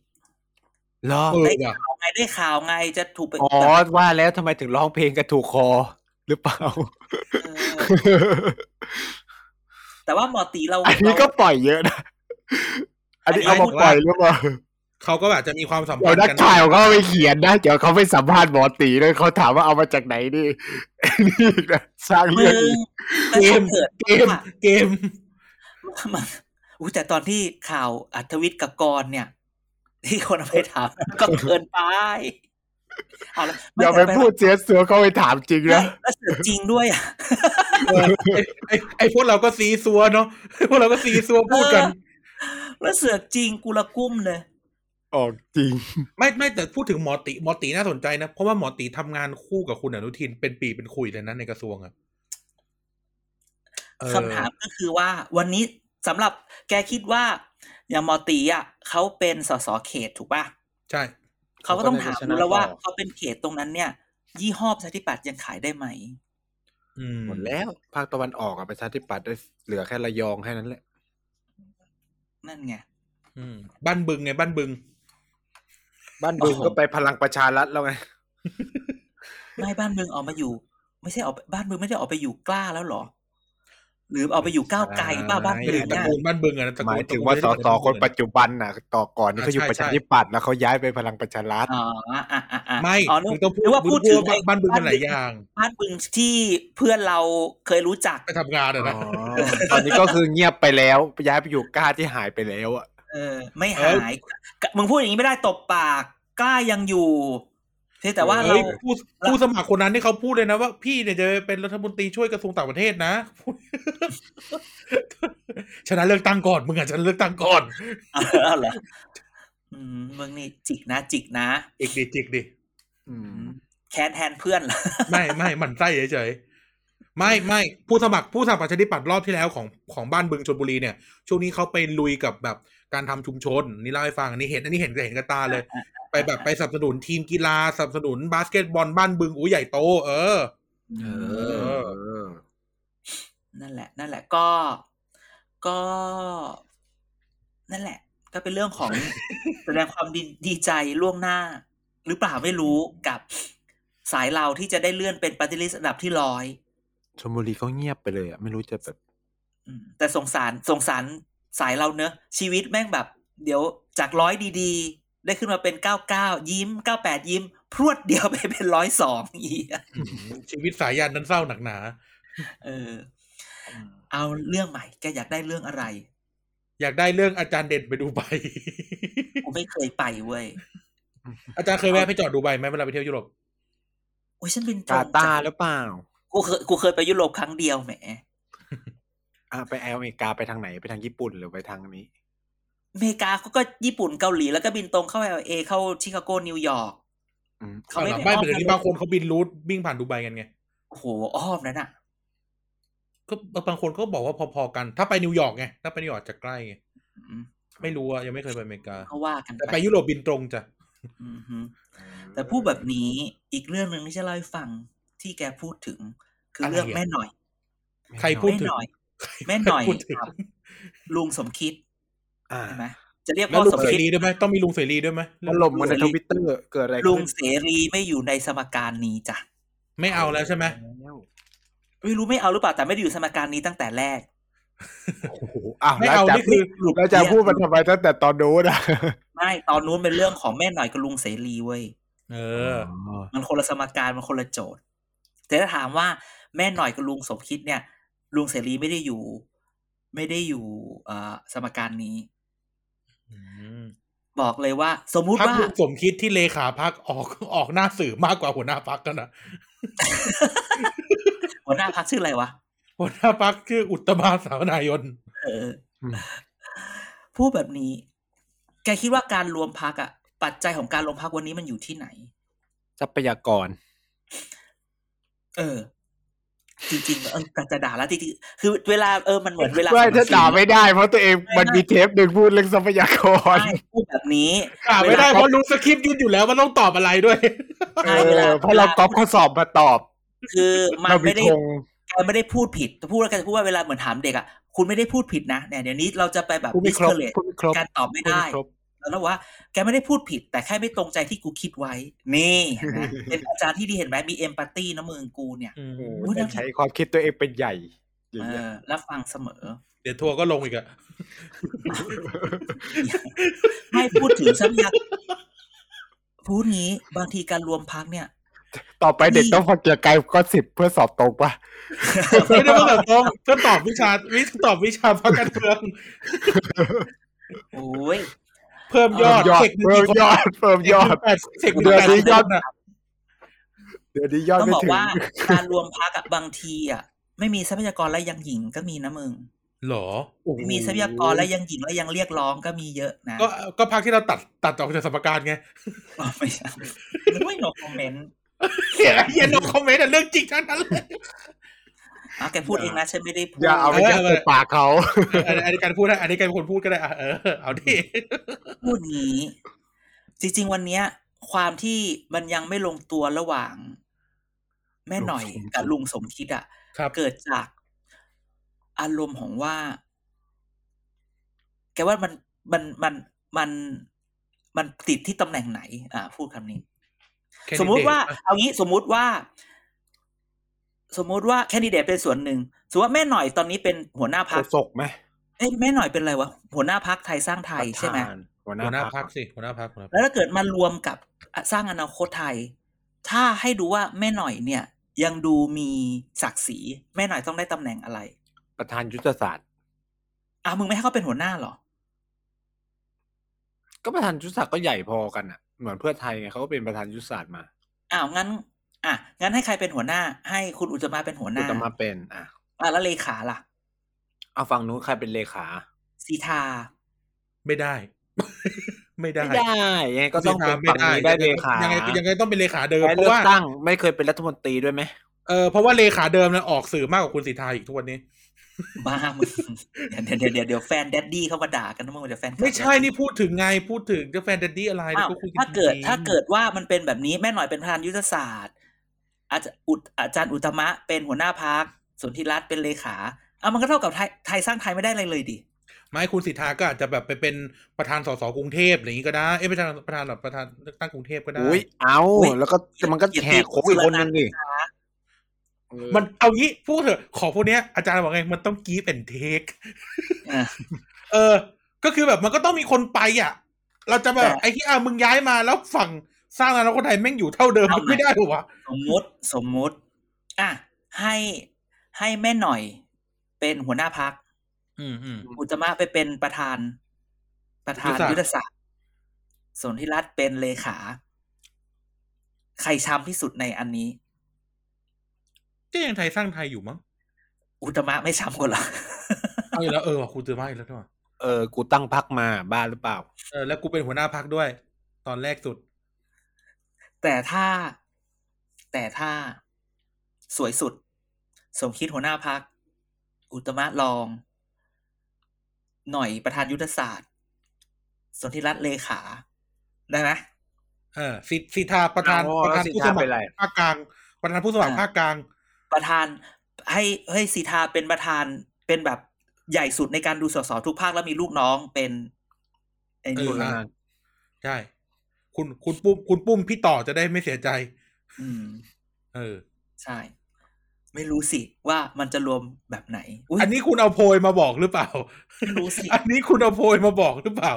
เหรอเออได้ว่ะข่าวไงได้ข่าวไงจะถูกไปอ๋อว่าแล้วทำไมถึงร้องเพลงกระถูกคอหรือเปล่าเออแต่ว่าหมอตีเรา อันนี้ก็เราปล่อยเยอะนะอันนี้อันนี้เอามาปล่อยหรือเปล่า เขาก็แบบจะมีความสัมเดี๋พัยนวธ์นักกันข่าวเขาไปเขียนนะเดี๋ยวเขาไปสัมภาษณ์หมอตีเลยเขาถามว่าเอามาจากไหนนี่นี่อีกนะสร้างมึเรื่องงอีกแต่ถ้าเกิดเกมว่าเกมมันอุ้ยแต่ตอนที่ข่าวอัธวิทย์กับกรเนี่ย ที่คนเอาไปถามก็เกินไปเอาละอย่าไปพูดเสียเสือเขาไปถามจริงไม่นะแล้วเสือกจริงด้วยอะเออไอ้ไอ้ไอ้พวกเราก็ซีซัวเนาะพวกเราก็ซีซัวพูดกัน แล้วเสือกจริงกูละกุ้มเลย ออกจริง ไม่ไม่แต่พูดถึงหมอติหมอติน่าสนใจนะ เพราะว่าหมอติทำงานคู่กับคุณอนุทินเป็นปีเป็นคุยเลยนะในกระทรวงอะเออคำถามก็คือว่า วันนี้สำหรับแกคิดว่าอย่างหมอตีอะเขาเป็นสสเขตถูกป่ะใช่เขาก็ต้องถามเขาก็ดูน่าจะชนะแล้วว่าต่อเขาเป็นเขตตรงนั้นเนี่ย ยี่ห้อประชาธิปัตย์ยังขายได้ไหมอืมหมดแล้ว ภาคตะวันออกอะประชาธิปัตย์ได้เหลือแค่ระยองแค่นั้นแหละ นั่นไงอืมบ้านบึงไงบ้านบึง บ้านบึงโอ้โหก็ไปพลังประชารัฐแล้วไงไม่บ้านเมืองออกมาอยู่ ไม่ใช่ออกบ้านเมืองไม่ได้ออกไปอยู่กล้าแล้วเหรอ หรือเอาไปอยู่ก้าวไกลป้าบ้านหเมืรือองตระเนี่ยกูลบ้านบึงอะนะตระหกูมาลยถึงว่าสตระสกูลคนปัจจุบันน่ะ ต่อก่อนนี่เขาอยู่อ่าใช่ประชาธิปัตย์แล้วเขาย้ายไปพลังประชารัฐอ๋ออะอะอะอะไม่อ๋อนึกมึงต้องพูดนึกว่าพูดมึงถึงว่าบ้านบึงมันหลายบ้อย่าง บ้านบึงที่เพื่อนเราเคยรู้จักไปทำงานอะนะตอนนี้ก็คือเงียบไปแล้วย้ายไปอยู่กล้าที่หายไปแล้วอะ เออ ไม่หายมึงพูดอย่างนี้ไม่ได้ตบปาก กล้ายังอยู่เพียงแต่ว่าเราเฮ้ยผู้ผู้สมัครคนนั้นที่เขาพูดเลยนะว่าพี่เนี่ยจะเป็นรัฐมนตรีช่วยกระทรวงต่างประเทศนะชนะเลือกตั้งก่อนมึงอะชนะเลือกตั้งก่อนเอาเหรออืมมึงนี่จิกนะ จิกนะจิกดิจิกดิแค้นแทนเพื่อนเหรอไม่ไม่หมันไส้เฉยๆ ไม่ไม่ผู้สมัครผู้สมัครประชาธิปัตย์รอบที่แล้วของของบ้านบึงชลบุรีเนี่ย ช่วงนี้เขาไปลุยกับแบบการทำชุมชนนี่เล่าให้ฟังอันนี้เห็นอันนี้เห็นเห็นกับตาเลย ไปแบบไปสนับสนุนทีมกีฬาสนับสนุนบาสเกตบอลบ้านบึงอู้ใหญ่โต เออ เออ นั่นแหละ นั่นแหละก็ก็ นั่นแหละ ก็เป็นเรื่องของแสดงความดีดีใจล่วงหน้า หรือเปล่าไม่รู้กับสายเราที่จะได้เลื่อนเป็นปฏิริษีอันดับที่ร้อย ชลบุรีเขาเงียบไปเลยอะไม่รู้จะแบบอืมแต่สงสารสงสารสายเราเนอะชีวิตแม่งแบบ เดี๋ยวจากร้อยดีๆ ได้ขึ้นมาเป็นเก้าเก้ายิ้มเก้าแปดยิ้ม พรวดเดียวไปเป็นร้อยสองอีกอะชีวิตสายยานนั้นเศร้าหนักหนา เออ เอาเรื่องใหม่แกอยากได้เรื่องอะไร อยากได้เรื่องอาจารย์เด่นไปดูใบกูไม่เคยไปเว้ยอาจารย์เคยแวะไปจอดดูใบไหมเวลาไปเที่ยวยุโรปโอ้ยฉันเป็นกาตาร์หรือเปล่า กูเคยกูเคยไปยุโรปครั้งเดียวแหมอะไปแอลอเมริกาไปทางไหนไปทางญี่ปุ่นหรือไปทางนี้อเมริกาเขาก็ญี่ปุ่นเกาหลีแล้วก็บินตรงเข้าแอลเอเข้าชิคาโกนิวยอร์กอืมเขาไม่อได้ไม่อ้อมเป็นอย่างนี้นะบางคนเขาบิน route วิ่งผ่านดูไบกันไงโอ้โหอ้อมนั่นอะก็บางคนก็บอกว่าพอๆกัน ถ้าไปนิวยอร์กไงถ้าไปนิวยอร์กจะใกล้ไงอืมไม่รู้อะยังไม่เคยไปอเมริกาเขาว่ากันแต่ไปยุโรปบินตรงจ้ะอือฮึแต่พูดแบบนี้อีกเรื่องหนึ่งที่จะเล่าให้ฟัง ที่แกพูดถึง คือเรื่องอะไรอะแม่หน่อย ใครพูดแม่ถึงหน่อยแม่หน่อยพูดถึงกับลุงสมคิดอ่าใช่ไหมจะเรียกแล้วว่าลุงสมเสคิดรีด้วยไหมต้องมีลุงเสรีด้วยไหมถล่มกันในทวิตเตอร์เกิดอะไรลุขึ้งนเสรีไม่อยู่ในสมการนี้จ้ะไม่เอาแล้วใช่ไหมไม่รู้ไม่เอาหรือเปล่าแต่ไม่ได้อยู่สมการนี้ตั้งแต่แรกโอ้โหอ้าวไม่แล้วเอาจะนี่คือแล้วจะพูดมันทำไมตั้งแต่ตอนโน้นอะไม่ตอนนู้นเป็นเรื่องของแม่หน่อยกับลุงเสรีเว้ยเออ มันคนละสมการมันคนละโจทย์ แต่ถ้าถามว่าแม่หน่อยกับลุงสมคิดเนี่ย ลุงเสรีไม่ได้อยู่ ไม่ได้อยู่เอ่อสมการนี้อืมบอกเลยว่า สมมุติพักว่าลุงสมคิดที่เลขาพักออกออกหน้าสื่อมากกว่าหัวหน้าพักกันนะหัวหน้าพักชื่ออะไรวะหัวหน้าพักชื่ออุตตมาสาวนายนเอออมพูดแบบนี้ แกคิดว่าการรวมพักอะปัจจัยของการรวมพักวันนี้มันอยู่ที่ไหน ทรัพยากร เออ จริงๆเออแต่จะด่าแล้วจริงๆคือเวลาเออมันเหมือนเวลาไม่ถ้าด่าไม่ได้ เพราะตัวเองมันมีเทปหนึ่งพูดเรื่องทรัพยากรใช่พูดแบบนี้อ่าไม่ได้เพราะรู้สคริปต์ยืนอยู่แล้วมันต้องตอบอะไรด้วยเออเพราะเราก๊อปข้อสอบมาตอบ คือมันเรามีไม่ได้ธงแกไม่ได้พูดผิดแต่พูดแล้วแกจะพูดว่าเวลาเหมือนถามเด็กอะคุณไม่ได้พูดผิดนะเนี่ยเดี๋ยวนี้เราจะไปแบบพูดไม่ครบ discourage พูดไม่ครบการตอบไม่พูดได้ไม่ครบ แล้วบอกว่าแกไม่ได้พูดผิด แต่แค่ไม่ตรงใจที่กูคิดไว้ นี่เห็นไหมเป็นอาจารย์ที่ดีเห็นไหมมีเอมพัตตีนะมึงกูเนี่ยอืมโอ้โหพูดได้แต่ใช้ความคิดตัวเองเป็นใหญ่อย่างเอเงี้ยอรับฟังเสมอ เดี๋ยวทัวร์ก็ลงอีกอะให้พูดถึงทรัพยากรพูดงี้บางทีการรวมพักเนี่ย ต่อไปเด็กต้องฟังเกียร์ไกลก็สิบเพื่อสอบตรงปะไม่ได้ว่าแบบต้องเพื่อตอบวิชาวิตอบวิชาพักการเมืองโอ้ย เพิ่มยอดยอดเทคนิคเพิ่มยอดเพิ่มยอดแปดเทคนิคเดือนแปดนี้สิบยอดนะเดี๋ยวนี้ยอดต้องไม่บอกถึงว่าการรวมพักอะบางทีอะไม่มีทรัพยากรและยังหญิงก็มีนะมึงหรอโอ้โหไม่มีทรัพยากรและยังหญิงและยังเรียกร้องก็มีเยอะนะ ก็ก็พรรคที่เราตัดตัดออกจากสมการไงอ๋อไม่ใช่ไม่ no comment เฮียเฮีย no comment เรื่องจริงทั้งนั้นเลย อ๋อแกพูดเองนะฉันไม่ได้พูดอย่าเอาไปยัดใส่ปากเขาอันนี้อันนี้การพูดได้อันนี้การเป็นคนพูดก็ได้อะเออเอาดิพูดงี้ จริง ๆ วันเนี้ย ความที่มันยังไม่ลงตัวระหว่าง แม่หน่อยกับลุงสมคิดอะครับเกิดจากอารมณ์ของว่า แกว่ามันมันมันมันมันติดที่ตำแหน่งไหน อ่า พูดคำนี้ สมมุติว่า เอางี้สมมุติว่า สมมุติว่าแคนดิเดตเป็นส่วนหนึ่งสมมติว่าแม่หน่อยตอนนี้เป็นหัวหน้าพักโศกไหมเอ้ยแม่หน่อยเป็นอะไรวะหัวหน้าพักไทยสร้างไทยใช่ไหมหัวหหัวหน้าน้าพัพักกสิหัวหน้าพักหัวหน้าพรรคแล้วถ้าเกิดมารวมกับสร้างอนาคตไทย ถ้าให้ดูว่าแม่หน่อยเนี่ย ยังดูมีศักดิ์ศรีแม่หน่อยต้องได้ตำแหน่งอะไร ประธานยุทธศาสตร์อะมึงไม่ให้เขาเป็นหัวหน้าเหรอ ก็ประธานยุทธศาสตร์ก็ใหญ่พอกันอะเหมือนเพื่อไทยไงเขาก็เป็นประธานยุทธศาสตร์มาอ้าวงั้น อะงั้นให้ใครเป็นหัวหน้า ให้คุณอุตตมะเป็นหัวหคุณน้าจะมาเป็นอะอะแล้วเลขาล่ะ เอาฝั่งนู้นใครเป็นเลขาสีทา ไม่ได้ ไม่ได้ไม่ได้ยังไงก็ต้องเป็นไม่ฝั่งนี้ได้เลขายังไงยังไงต้องเป็นเลขาเดิมไปเพเลืราะอกว่าตั้งไม่เคยเป็นรัฐมนตรีด้วยไหมเออเพราะว่าเลขาเดิมเนี่ยออกสื่อมากกว่าคุณสิทธาอีกทุกวันนี้บ้ามึงเดี๋ยวเดี๋ยวเดี๋ยวเดี๋ยวแฟนแดดดี้เข้ามาด่ากันนะมึงเดี๋ยวแฟนคลับไม่ใช่นี่พูดถึงไงพูดถึงจะแฟนดัดดี้อะไรอ้าวก็คุยกันถ้าเกิดจริงๆถ้าเกิดว่ามันเป็นแบบนี้แม่หน่อยเป็นประธานยุทธศาสตร์ อาจารย์อุตอาจารย์อุตตมะเป็นหัวหน้าพักส่วนธิรัตน์เป็นเลขาอะมันก็เท่ากับไทยไทยสร้างไทยไม่ได้อะไรเลยดิไม่คุณสิทธาก็อาจจะแบบไปเป็นประธานสสกรุงเทพอะไรอย่างนี้ก็ได้เอ้ยประธานประธานแบบประธานเลือกตั้งกรุงเทพก็ได้อุ้ยเอาอุ๊ยแล้วก็มันก็แหกโค้งอีกคนนึงดิเออมันเอางี้พูดเถอะ ของพวกเนี้ยอาจารย์บอกไงมันต้องกีฟแอนเทคอะเออ ก็คือแบบมันก็ต้องมีคนไปอะ เราจะแบบแต่ไอ้ที่อะมึงย้ายมาแล้วฝั่ง สร้างอนาคตไทยแม่งอยู่เท่าเดิมเอามันไม่ได้หรอวะสมมุติสมมุติ อะให้ให้แม่หน่อย เป็นหัวหน้าพักอืมอืมอุตตมะไปเป็นประธาน ประธานยุยุททธธศาศาสสตตร์ร์ส่วนที่รัฐเป็นเลขา ใครช้ำที่สุดในอันนี้ก็ยังไทยสร้างไทยอยู่มั้งอุตตมะไม่ช้ำกว่าเหรอเอาอยู่แล้วเออว่ะคุณเจอมาอีกแล้วด้วยว่ะเออ กูตั้งพักมาบ้าหรือเปล่า เออแล้วกูเป็นหัวหน้าพักด้วย ตอนแรกสุด แต่ถ้า แต่ถ้าสวยสุด สมคิดหัวหน้าพัก อุตตมะรอง หน่อยประธานยุทธศาสตร์ สนธิรัตน์เลขา ได้ไหมเออสิสิทธาประธานอ๋อประธานสิทผู้ธาสมัคเป็นรไรภาคกลาง ประธานผู้สมัครอ่าภาคกลาง ประธานให้ให้สีทาเป็นประธานเป็นแบบใหญ่สุดในการดูสสทุกภาคแล้วมีลูกน้องเป็นไอ้นี่เออนะใช่ คุณคุณปุ้มคุณปุ้มพี่ต่อจะได้ไม่เสียใจ อืม เออ ใช่ ไม่รู้สิว่ามันจะรวมแบบไหนอุ๊ยอันนี้คุณเอาโพยมาบอกหรือเปล่าไม่รู้สิอันนี้คุณเอาโพยมาบอกหรือเปล่า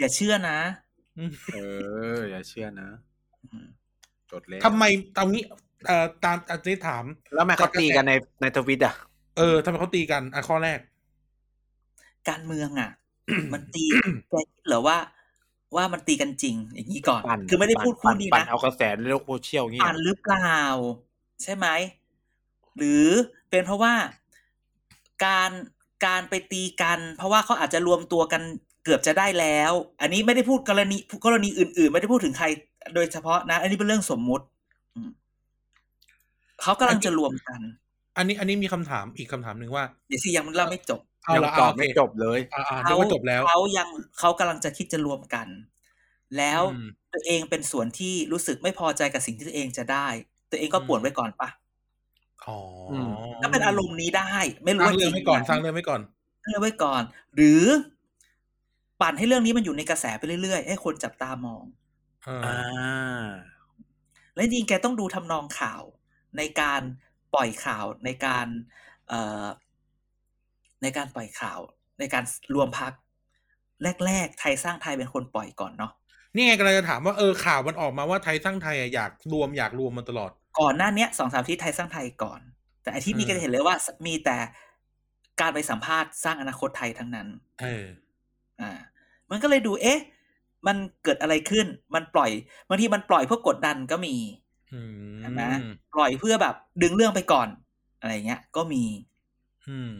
อย่าเชื่อนะ เออ อย่าเชื่อนะอืมจดเลยทำไมตรงนี้เอ่อตามอันนี้ถาม แล้วทำไมเขาตีกันในในทวิตอะ เออทำไมเขาตีกันอะข้อแรก การเมืองอะ มันตีแกคิดเหรอว่า ว่ามันตีกันจริง อย่างนี้ก่อนปั่นคือไม่ได้พูดปั่คู่นี้ปั่นนะเอากระแสในโลกโซเชียลเงี้ยอ่านหรือเปล่า ใช่ไหม หรือเป็นเพราะว่าการการไปตีกัน เพราะว่าเขาอาจจะรวมตัวกันเกือบจะได้แล้ว อันนี้ไม่ได้พูดกรณีกรณีอื่น ๆ ไม่ได้พูดถึงใครโดยเฉพาะนะ อันนี้เป็นเรื่องสมมุติอืมเขากำลังจะรวมกัน อันนี้อันนี้มีคำถามอีกคำถามหนึ่งว่า เดี๋ยวสิยังเล่าไม่จบเอายังละตอบโอเคไม่จบเลยอ่าอ่าเดี๋ยวว่าจบแล้วเขายังเขากำลังจะคิดจะรวมกัน แล้วอืมตัวเองเป็นส่วนที่รู้สึกไม่พอใจกับสิ่งที่ตัวเองจะได้ ตัวเองก็ป่วนไว้ก่อนปะอ๋ออมก็เป็นอารมณ์นี้ได้ ไม่รู้สร้างว่าจเรื่ริองงไว้ก่อนไหมสร้างเรื่องไว้ก่อนสร้างเรื่องไว้ก่อน หรือปั่นให้เรื่องนี้มันอยู่ในกระแสไปเรื่อยๆให้คนจับตามองเอออ่าและจริงๆแกต้องดูทำนองข่าวในการปล่อยข่าวในการ เอ่อ ในการปล่อยข่าว ในการรวมพักแรก ๆ ไทยสร้างไทยเป็นคนปล่อยก่อนเนาะนี่ไงกำลังจะถามว่าเออข่าวมันออกมาว่าไทยสร้างไทยอะอยากรวมอยากรวมมาตลอด ก่อนหน้าเนี้ยสองสามอาที่ไทยสร้างไทยก่อน แต่อาทิตย์นี้อืมก็จะเห็นเลยว่ามีแต่การไปสัมภาษณ์สร้างอนาคตไทยทั้งนั้น เออ อ่า มันก็เลยดู เอ๊ะ มันเกิดอะไรขึ้น มันปล่อยบางทีมันปล่อยเพื่อกดดันก็มีอืมใช่ไหมปล่อยเพื่อแบบดึงเรื่องไปก่อน อะไรเงี้ย ก็มี อืม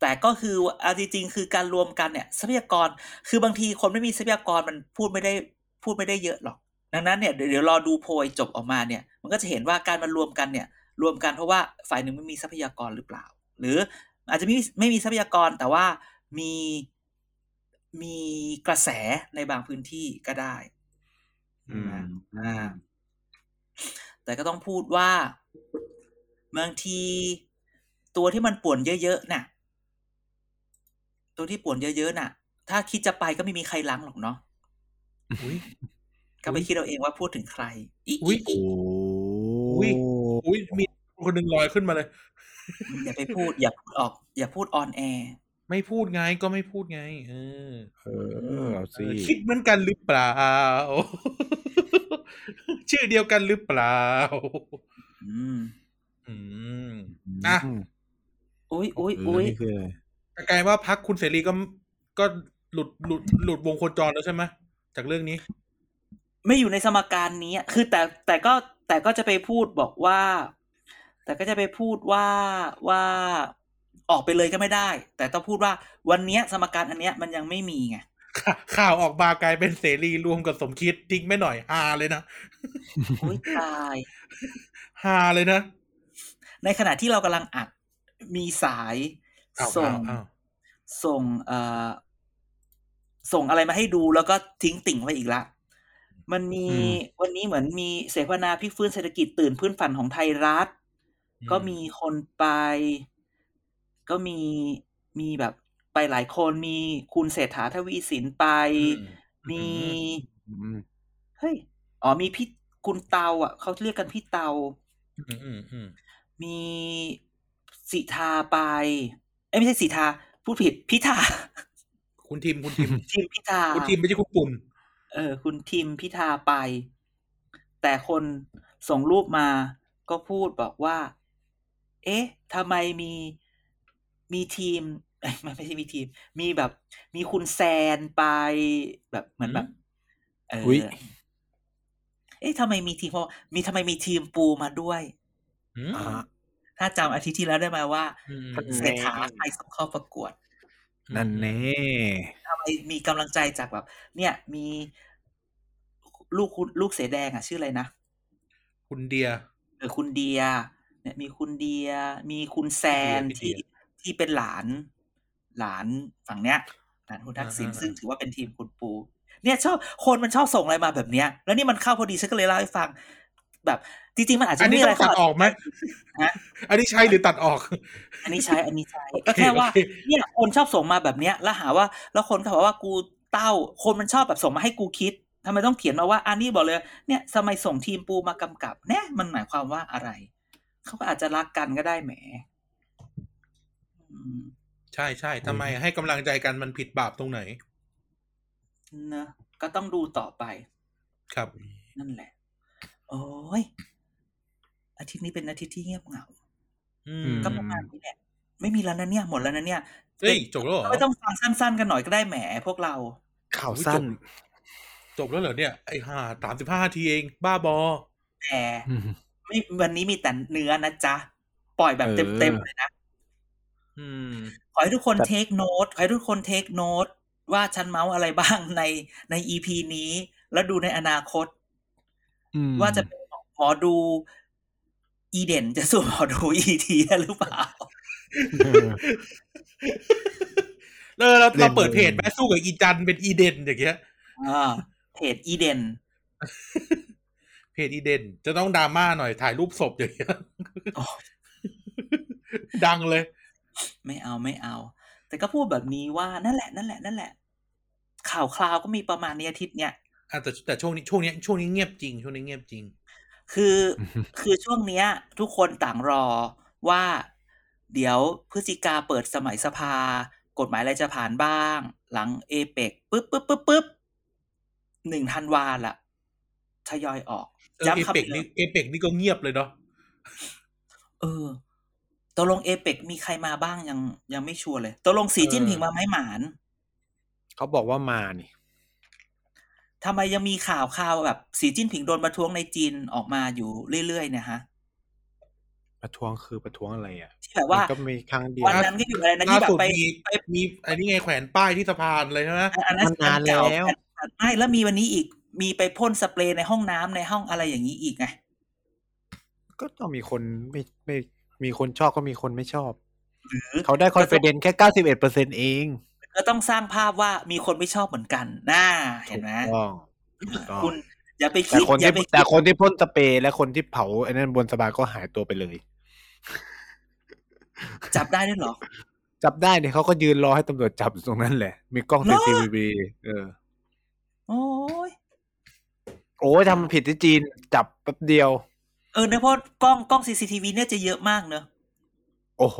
แต่ก็คือเอาจริงๆคือการรวมกันเนี่ยทรัพยากรคือบางทีคนไม่มีทรัพยากรมันพูดไม่ได้พูดไม่ได้เยอะหรอก ดังนั้นเนี่ยเดี๋ยวเดี๋ยวรอดูโพยจบออกมาเนี่ยมันก็จะเห็นว่าการมารวมกันเนี่ยรวมกันเพราะว่าฝ่ายหนึ่งไม่มีทรัพยากรหรือเปล่า หรืออาจจะไม่มีไม่มีทรัพยากรแต่ว่ามีมีกระแสในบางพื้นที่ก็ได้อืมอ่าแต่ก็ต้องพูดว่าบางทีตัวที่มันป่วนเยอะๆน่ะ ตัวที่ป่วนเยอะๆน่ะ ถ้าคิดจะไปก็ไม่มีใครล้างหรอกเนาะอุ้ยก็ไปคิดเอาเองว่าพูดถึงใครอีอุ๊ยอีโอ้อุ้ยอุ้ยมีคนหนึ่งลอยขึ้นมาเลย อย่าไปพูด อย่าพูดออก อย่าพูดออนแอร์ไม่พูดไงก็ไม่พูดไง เออ เออเอาเอสิอคิดเหมือนกันหรือเปล่า ชื่อเดียวกันหรือเปล่า อืม อืมอะมอุ้ยอุ้ยเอออุ้ยนี่คืออะไรแต่ กลายว่าพักคุณเสรีก็ก็หลุดหลุดหลุดวงโคจรแล้วใช่ไหมจากเรื่องนี้ ไม่อยู่ในสมการนี้อะคือแต่แต่ก็แต่ก็จะไปพูดบอกว่า แต่ก็จะไปพูดว่าว่าออกไปเลยก็ไม่ได้ แต่ต้องพูดว่าวันเนี้ยสมการอันเนี้ยมันยังไม่มีไงข่าข่าวออกมากลายเป็นเสรีรวมกับสมคิดทิ้งไม่หน่อยฮาเลยนะอุ้ยตายฮาเลยนะ ในขณะที่เรากำลังอัดมีสายอ้าว ส่งอ้าวอ้าวส่งเอ่อส่งอะไรมาให้ดูแล้วก็ทิ้งติ่งไว้อีกละ มันมีวันนี้เหมือนมีเสวนาพลิกฟื้นเศรษฐกิจตื่นพื้นฝันของไทยรัฐ ก็มีคนไป ก็มีมีแบบไปหลายคนมีคุณเศรษฐาทวีสินไปอืมมีอืมเฮ้ยอ๋อมีพี่คุณเตาอะเขาเรียกกันพี่เตาอืมอืมอืมมีสิทาไป เอ้ยไม่ใช่สิทา พูดผิดพิธา คุณทิมคุณทิมทีมพิธาคุณทิมไม่ใช่คุณปุ่นเออ คุณทีมพิธาไป แต่คนส่งรูปมาก็พูดบอกว่า เอ๊ะทำไมมีมีทีมเอ้ยไม่ไม่ใช่มีทีม มีแบบ มีคุณแซนไปแบบเหมือนแบบเอออยเอ๊ะทำไมมีทีมเพราะมีทำไมมีทีมปูมาด้วยอืมอ่า ถ้าจำอาทิตย์ที่แล้วได้ไหมว่าอืมอืมเศรษฐาใครส่งเข้าประกวด นั่นแน่อไมมีกำลังใจจากแบบ เนี่ย มีลูกคุณลูกเสแดงอะ ชื่ออะไรนะ คุณเดียเออคุณเดีย เนี่ย มีคุณเดีย มีคุณแซนพี่เดีที่ยที่เป็นหลาน หลานฝั่งเนี้ยหลานคุณทักษิณอ่าๆๆซึ่งถือว่าเป็นทีมคุณปูเนี่ยชอบคนมันชอบส่งอะไรมาแบบเนี้ย แล้วนี่มันเข้าพอดีฉันก็เลยเล่าให้ฟัง แบบ จริงๆมันอาจจะอันไม่นี้มีอะไรต้องตัดเข้าออกไหมฮะอันนี้ใช่หรือตัดออก อันนี้ใช้อันนี้ใช้โอเคก็แค่ว่าโอเคเนี่ยคนชอบส่งมาแบบเนี้ย แล้วหาว่า แล้วคนก็บอกว่ากูเต้า คนมันชอบแบบส่งมาให้กูคิดทำไมต้องเขียนมาว่าอันนี้บอกเลย เนี่ยทำไมส่งทีมปูมากำกับ เนี่ยมันหมายความว่าอะไร เขาก็อาจจะรักกันก็ได้แหมอืมใช่ใช่ทำไมให้กำลังใจกันมันผิดบาปตรงไหนเนอะก็ต้องดูต่อไป ครับ นั่นแหละ โอ้ย อาทิตย์นี้เป็นอาทิตย์ที่เงียบเหงาอือืมมก็ประมาณนี้แหละไม่มีแล้วนะเนี่ย หมดแล้วนะเนี่ยเฮ้ยจบแล้วเหรอไม่ต้องฟังสั้น ๆ กันหน่อยก็ได้แหมพวกเราข่าวสั้น จบแล้วเหรอเนี่ยไอ้ห่าสามสิบห้าทีเอง บ้าบอแต่อืมไม่วันนี้มีแต่เนื้อนะจ๊ะ ปล่อยแบบเออเต็มๆเลยนะอืมขอให้ทุกคนแต่เทคโน้ตขอให้ทุกคนเทคโน้ตว่าฉันเมาส์อะไรบ้างในในอีพีนี้ แล้วดูในอนาคตอืมว่าจะเป็นหมอดู อีเด่นจะสู้หมอดูอีทีได้หรือเปล่าเออเออเราเล่นเราเปิดเลยเพจแม่สู้กับอีจันเป็นอีเดนอย่างเงี้ยอ่าเพจอีเด่นเพจอีเดนจะต้องดราม่าหน่อยถ่ายรูปศพอย่างเงี้ยโอ้ดังเลย ไม่เอาไม่เอา แต่ก็พูดแบบนี้ว่านั่นแหละนั่นแหละนั่นแหละ ข่าวคราวก็มีประมาณนี้อาทิตย์เนี้ยอะแต่แต่ช่วงนี้ช่วงนี้ช่วงนี้เงียบจริง ช่วงนี้เงียบจริง คือคือช่วงเนี้ย ทุกคนต่างรอว่า เดี๋ยวพฤศจิกาเปิดสมัยสภา กฎหมายอะไรจะผ่านบ้าง หลังเอเปกปึ๊บปึ๊บปึ๊บปึ๊บหนึ่งธันวาละทยอยออกเออเอย้ำคำเปกเดินี่มเอเปกนี่ก็เงียบเลยเนาะเออตกลงเอเปกมีใครมาบ้างยังยังไม่ชัวร์เลยตกลงสีจิ้นผิงมาไหมหมาน เขาบอกว่ามานี่ ทำไมยังมีข่าวข่าวแบบสีจิ้นผิงโดนประท้วงในจีนออกมาอยู่เรื่อยๆเนี่ยฮะประท้วงคือประท้วงอะไรอะที่แบบว่ามันก็มีครั้งเดียววันนั้นก็อยู่อะไรนะล่าที่แบบสุดไปมีไปมีอันนี้ไงแขวนป้ายที่สะพานเลยใช่ไหมอันนั้นมันนานแล้วอันเก่าไม่แล้วมีวันนี้อีกมีไปพ่นสเปรย์ในห้องน้ำในห้องอะไรอย่างนี้อีกไงก็ต้องมีคนไม่ไม่มีคนชอบก็มีคนไม่ชอบหรือเขาได้ confidence แค่เก้าสิบเอ็ดเปอร์เซ็นเอง ก็ต้องสร้างภาพว่ามีคนไม่ชอบเหมือนกันน่าเห็นไหมถูกต้องถูกต้องคุณอย่าไปแต่คิดคนอย่าที่ไปคิดแต่คนที่พ่นสเปรย์และคนที่เผาไอ้นั่นบนสะพานก็หายตัวไปเลย จับได้ด้วยเหรอ จับได้เนี่ยเขาก็ยืนรอให้ตำรวจจับอยู่ตรงนั้นแหละ มีกล้องเหรอ CCTV เออ โอ้ยโอ้ยทำผิดที่จีนจับแป๊บเดียว เออเนี่ยเพราะกล้องกล้อง CCTV เนี่ยจะเยอะมากเนอะโอ้โห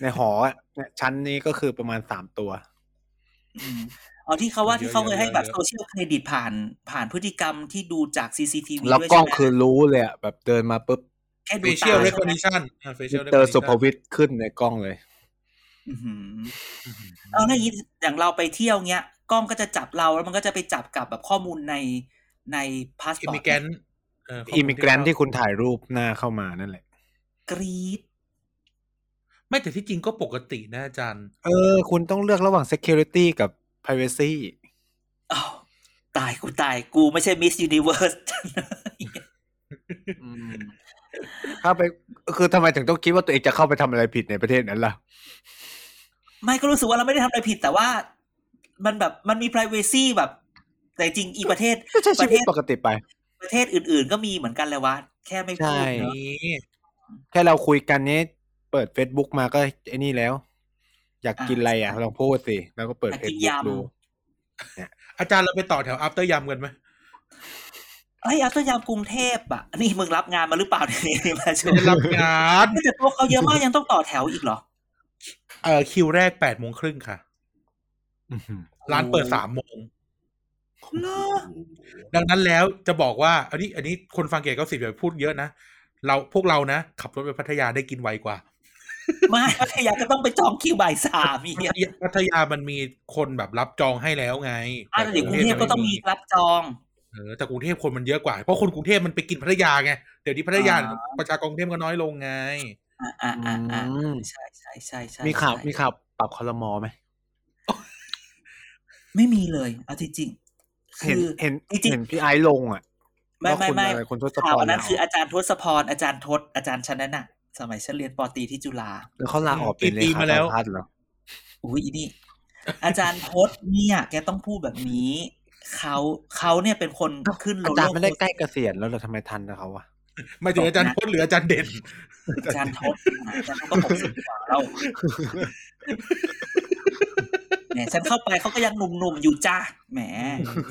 ในหออะเนี่ยชั้นนี้ก็คือประมาณสามตัวอืมอ๋อที่เขาว่าเยอะที่เขาเคยให้เยอะแบบเยอะโซเชียลเครดิตผ่านผ่านพฤติกรรมที่ดูจาก CCTV แล้วด้วยกล้องใช่ไหมคือรู้เลยอะแบบเดินมาปุ๊บแค่ดู facial ตา recognition อ่ามิ facial สเตอร์ recognition สุภวิทย์ขึ้นในกล้องเลยอื้อหือเอาแล้วอย่างนี้อย่างเราไปเที่ยวเงี้ย กล้องก็จะจับเราแล้วมันก็จะไปจับกับแบบข้อมูลในในพาสอิปอมิร์ตแกนเอออิมิเกรนที่คุณถ่ายรูปหน้าเข้ามานั่นแหละ กรีด ไม่แต่ที่จริงก็ปกตินะอาจารย์ เออ คุณต้องเลือกระหว่าง security กับ privacy อ้าวตายกูตายกูไม่ใช่มิสยูนิเวิร์สอืมเข้าไปคือทำไมถึงต้องคิดว่าตัวเองจะเข้าไปทำอะไรผิดในประเทศนั้นล่ะ ไม่ก็รู้สึกว่าเราไม่ได้ทำอะไรผิดแต่ว่า มันแบบมันมี p r i เวซีแบบ แต่จริงอีประเทศก็ใช้ปชีระเทวิตศปกติไป ประเทศอื่น ๆ ก็มีเหมือนกันเลยวะแค่ไม่พูดใช่เนอะนี่แค่เราคุยกันนี้ เปิด Facebook มาก็ไอ้นี่แล้ว อยากกินอะไรอะลองพูดสิ แล้วก็เปิด Facebook ดูอาจารย์เราไปต่อแถว after ยำกันไหมเอ้ยอัตยามกรุงเทพอะ นี่มึงรับงานมาหรือเปล่าเนี่ยมาชมจะรับงานแต่ตัวเขาเยอะมากยังต้องต่อแถวอีกเหรอ เอ่อคิวแรกแปดโมงครึ่งค่ะอื้อหือร้านเปิดสามโมงเหรอดังนั้นแล้วจะบอกว่า อันนี้ อันนี้คนฟังเกียรติเก้าสิบอย่าพูดเยอะนะเราพวกเรานะ ขับรถไปพัทยาได้กินไวกว่า ไม่พัทยาก็ต้องไปจองคิวบ่ายสามอีกพัทยาพัทยามันมีคนแบบรับจองให้แล้วไงอะเดี๋ยวกรุงเทพก็ต้องมีรับจองเออแต่กรุงเทพคนมันเยอะกว่า เพราะคนกรุงเทพมันไปกินพัทยาไงเดี๋ยวนี้พัทยาอ่าประชากรกรุงเทพก็น้อยลงไงอ่าอ่าอ่าอ่าอืมใช่ใช่ใช่ใช่มีข่าวใช่มีข่าวปรับคอรมอไหมไม่มีเลยเอาจริงๆเห็นคือเห็นจริงๆเห็นพี่ไอซ์ลงอะไม่ว่าไม่คุณไม่อะไรคุณทศพข่าวรอันนั้นลาคือออกอาจารย์ทศพรอาจารย์ทศอาจารย์ชนนั้นน่ะ สมัยฉันเรียนปอตรีที่จุฬาแล้วเขาลาออกเป็นเลกี่ปีขามาแล้วสัมพันธ์เหรออุ้ยอีนี่ อาจารย์ทศเนี่ย แกต้องพูดแบบนี้เขาเขาเนี่ยเป็นคนขึ้นโลอาโลจารย์ไม่ได้ใกล้เกษียณแล้วเหรอทำไมทันนะเขาวะหมายถึงอาจารย์พจน์หรืออาจารย์เด่นอาจารย์ทศอาจารย์ทศก็หกสิบกว่าแล้วเนี่ยฉันเข้าไปเขาก็ยังหนุ่มๆอยู่จ้าแหม